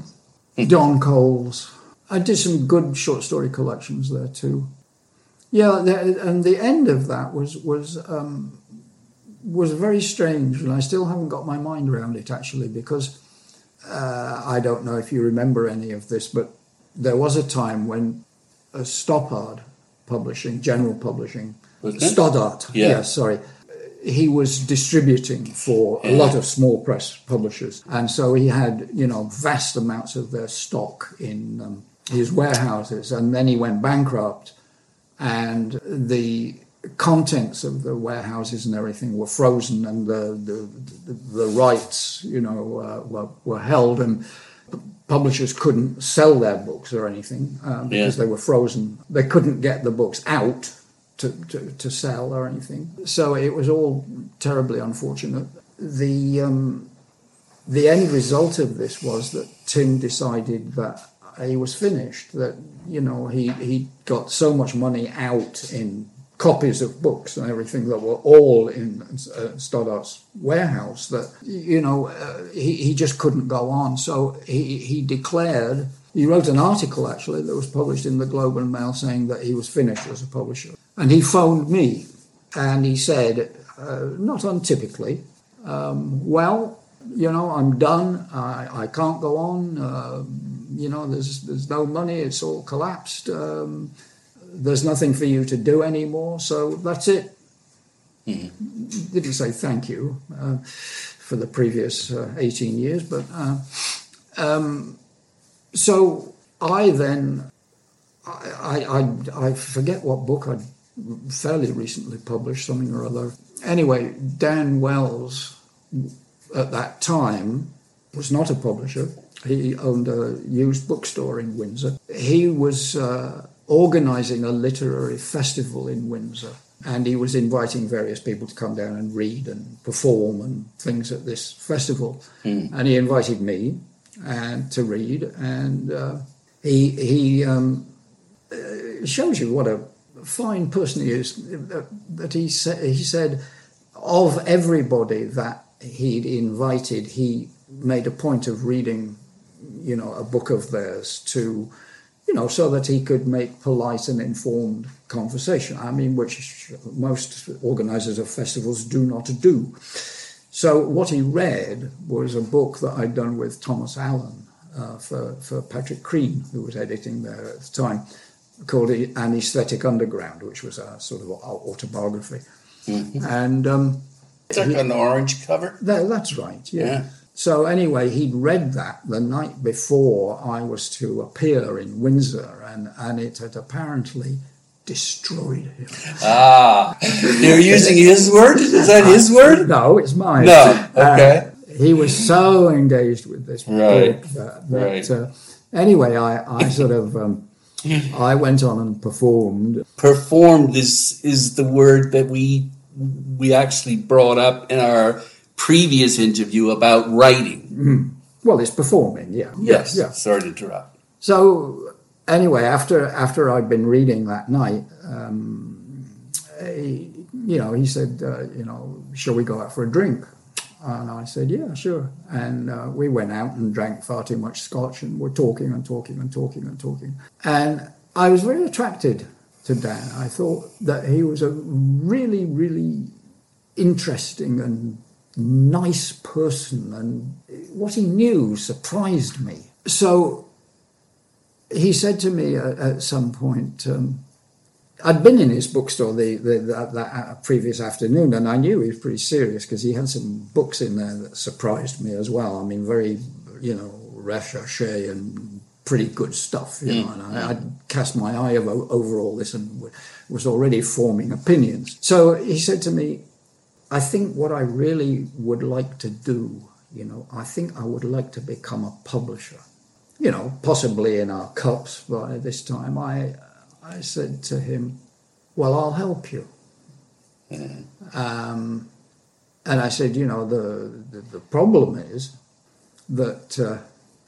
Don Coles. I did some good short story collections there too. Yeah, and the end of that was was um, was very strange, and I still haven't got my mind around it actually because uh, I don't know if you remember any of this, but there was a time when uh, Stoppard Publishing, General Publishing, Stoddart, Yeah. yes, sorry, he was distributing for a lot of small press publishers, and so he had you know vast amounts of their stock in um, his warehouses, and then he went bankrupt, and the contents of the warehouses and everything were frozen, and the the, the, the rights you know uh, were were held, and publishers couldn't sell their books or anything um, because Yeah. they were frozen. They couldn't get the books out to, to, to sell or anything. So it was all terribly unfortunate. The um, the end result of this was that Tim decided that he was finished. That you know he he got so much money out in copies of books and everything that were all in uh, Stoddart's warehouse that you know uh, he he just couldn't go on. So he he declared. He wrote an article actually that was published in the Globe and Mail saying that he was finished as a publisher. And he phoned me and he said, uh, not untypically, um, well, you know, I'm done. I, I can't go on. Uh, you know, there's there's no money. It's all collapsed. Um, there's nothing for you to do anymore. So that's it. Didn't say thank you uh, for the previous uh, 18 years, but uh, um, so I then I, I I forget what book I fairly recently published something or other. Anyway, Dan Wells at that time was not a publisher. He owned a used bookstore in Windsor. He was uh, organizing a literary festival in Windsor, and he was inviting various people to come down and read and perform and things at this festival. And he invited me and to read, and uh, he he um, uh, shows you what a fine person he is. That, he said he said of everybody that he'd invited, he made a point of reading, you know, a book of theirs to, you know, so that he could make polite and informed conversation. I mean, which most organisers of festivals do not do. So what he read was a book that I'd done with Thomas Allen uh, for, for Patrick Crean, who was editing there at the time, called An Aesthetic Underground, which was a sort of autobiography. And um, It's like an orange cover. that, that's right, yeah. Yeah. So anyway, he'd read that the night before I was to appear in Windsor, and, and it had apparently destroyed him. Ah, you're [laughs] using his word? Is that his word? No, it's mine. No, okay. Uh, he was so engaged with this Right, book that, that right. uh, anyway, I, I sort of um, I went on and performed. Performed is is the word that we we actually brought up in our previous interview about writing. Well, it's performing, yeah, Yes. yeah. Sorry to interrupt. So anyway, after after I'd been reading that night, um, he, you know, he said, uh, you know, shall we go out for a drink? And I said, yeah, sure. And uh, we went out and drank far too much scotch, and we're talking and talking and talking and talking. And I was very attracted to Dan. I thought that he was a really, really interesting and nice person, and what he knew surprised me. So he said to me at, at some point, um, I'd been in his bookstore the, the, that, that previous afternoon, and I knew he was pretty serious because he had some books in there that surprised me as well. I mean, very, you know, recherche and pretty good stuff, you know. Mm. And I, I'd cast my eye over, over all this and w- was already forming opinions. So he said to me, I think what I really would like to do, you know, I think I would like to become a publisher you know, possibly in our cups by this time, I, I said to him, Well, I'll help you. Um, and I said, You know, the, the, the problem is that uh,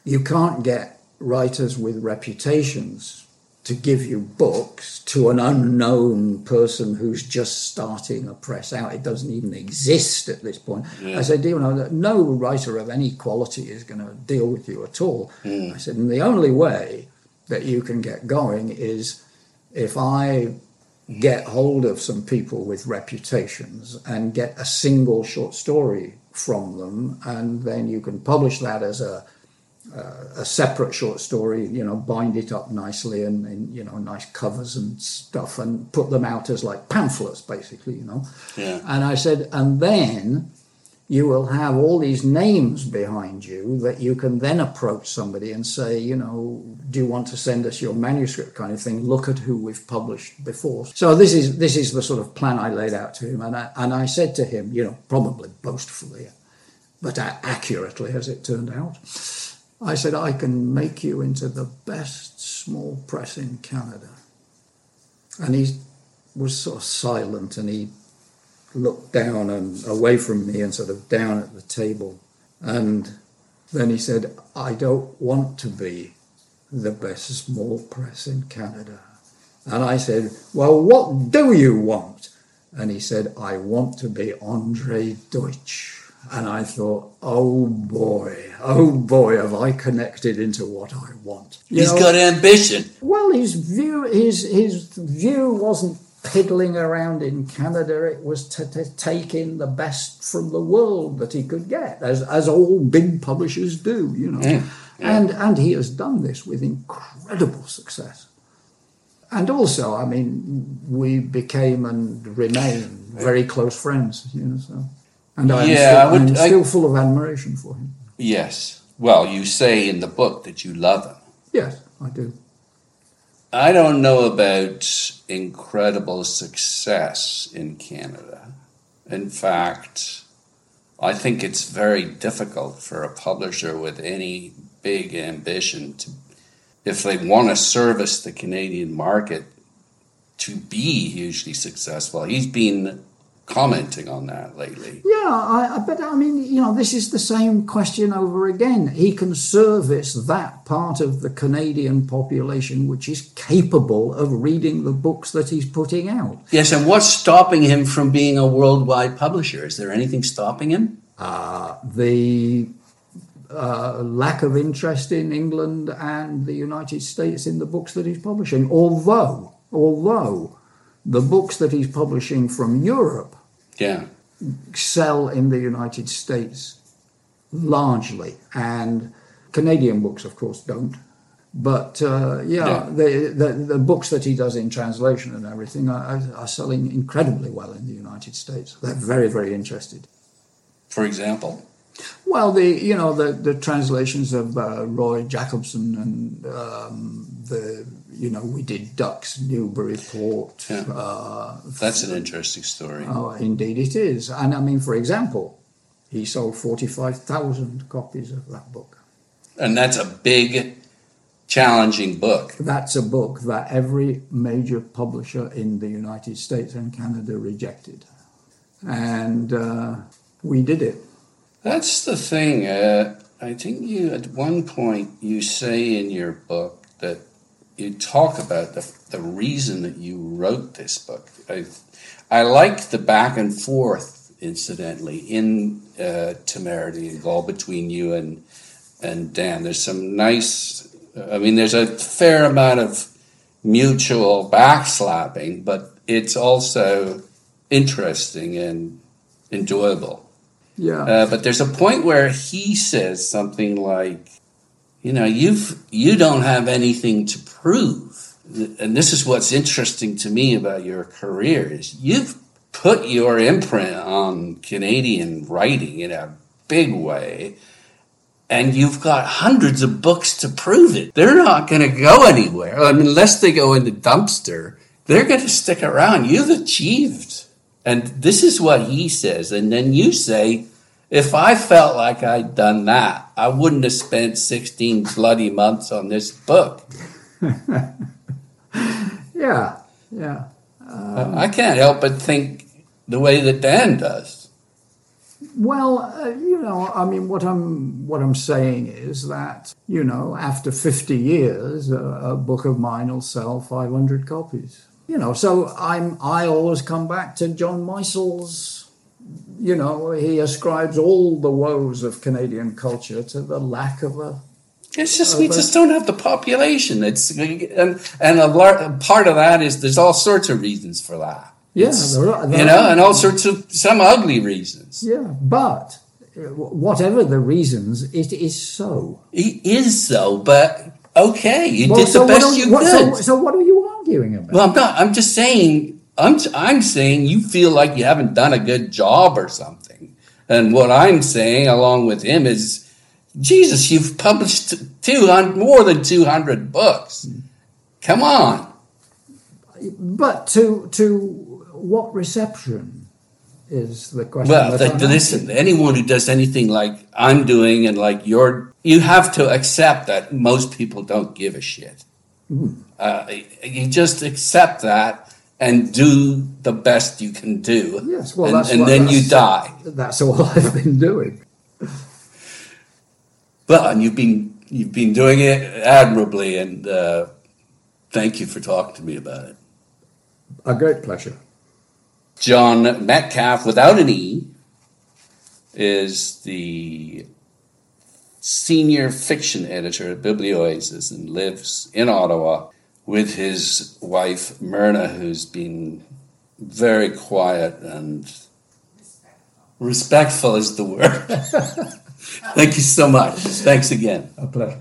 you can't get writers with reputations to give you books to an unknown person who's just starting a press out. It doesn't even exist at this point. Yeah. I said, you know, no writer of any quality is going to deal with you at all. Mm. I said, and the only way that you can get going is if I get hold of some people with reputations and get a single short story from them, and then you can publish that as a uh, a separate short story, you know, bind it up nicely and, and, you know, nice covers and stuff and put them out as like pamphlets, basically, you know. Yeah. And I said, and then you will have all these names behind you that you can then approach somebody and say, you know, do you want to send us your manuscript kind of thing? Look at who we've published before. So this is this is the sort of plan I laid out to him, and I, and I said to him, you know, probably boastfully, but accurately as it turned out. I said, I can make you into the best small press in Canada. And he was sort of silent and he looked down and away from me and sort of down at the table. And then he said, I don't want to be the best small press in Canada. And I said, Well, what do you want? And he said, I want to be Andre Deutsch. And I thought, oh boy, oh boy, have I connected into what I want. You He's know, got ambition. Well, his view, his his view wasn't piddling around in Canada. It was to, to, take in the best from the world that he could get, as as all big publishers do, you know. Yeah, yeah. And and he has done this with incredible success. And also, I mean, we became and remain very close friends, you know. So. And I'm, yeah, still, I would, I'm still I, full of admiration for him. Yes. Well, you say in the book that you love him. Yes, I do. I don't know about incredible success in Canada. In fact, I think it's very difficult for a publisher with any big ambition to, if they want to service the Canadian market, to be hugely successful. He's been commenting on that lately. Yeah, I, but I mean, you know, this is the same question over again. He can service that part of the Canadian population which is capable of reading the books that he's putting out. Yes, and what's stopping him from being a worldwide publisher? Is there anything stopping him? Uh, the uh, lack of interest in England and the United States in the books that he's publishing. Although, although the books that he's publishing from Europe yeah. sell in the United States largely, and Canadian books, of course, don't. But uh, yeah, yeah. The, the, the books that he does in translation and everything are, are selling incredibly well in the United States. They're very, very interested. For example. Well, the you know the the translations of uh, Roy Jacobsen and um, the you know we did Ducks Newburyport. Yeah. Uh, That's an interesting story. Oh, indeed it is. And I mean, for example, he sold forty five thousand copies of that book. And that's a big, challenging book. That's a book that every major publisher in the United States and Canada rejected, and uh, we did it. That's the thing. Uh, I think you, at one point, you say in your book that you talk about the, the reason that you wrote this book. I, I like the back and forth, incidentally, in uh, Temerity and Gall between you and and Dan. There's some nice. I mean, there's a fair amount of mutual backslapping, but it's also interesting and enjoyable. Yeah. Uh, but there's a point where he says something like, you know, you've you don't have anything to prove. And this is what's interesting to me about your career is you've put your imprint on Canadian writing in a big way. And you've got hundreds of books to prove it. They're not going to go anywhere. I mean, unless they go in the dumpster, they're going to stick around. You've achieved. And this is what he says. And then you say, if I felt like I'd done that, I wouldn't have spent 16 bloody months on this book. [laughs] yeah, yeah. Um, I can't help but think the way that Dan does. Well, uh, you know, I mean, what I'm what I'm saying is that you know, after 50 years, a, a book of mine will sell 500 copies. You know, so I'm I always come back to John Meisels. You know, he ascribes all the woes of Canadian culture to the lack of a It's just we just don't have the population. It's and and a lar- part of that is there's all sorts of reasons for that. Yeah, there are- there you know, are. and all sorts of some ugly reasons. yeah, but uh, whatever the reasons, it is so. It is so, but okay, you Well, did the so what best you what- could. So, so what are you arguing about? well, I'm not. I'm just saying. I'm I'm saying you feel like you haven't done a good job or something, and what I'm saying along with him is, Jesus, you've published two hundred more than two hundred books. Come on. But to to what reception is the question? Well, that th- listen, anyone who does anything like I'm doing and like you're, you have to accept that most people don't give a shit. Uh, you just accept that and do the best you can do. Yes, well, and, that's and then you die. That's all I've been doing. Well, and you've been you've been doing it admirably, and uh, thank you for talking to me about it. A great pleasure. John Metcalf, without an E, is the senior fiction editor at Biblioasis and lives in Ottawa with his wife Myrna, who's been very quiet and respectful is the word. [laughs] Thank you so much. Thanks again. A pleasure.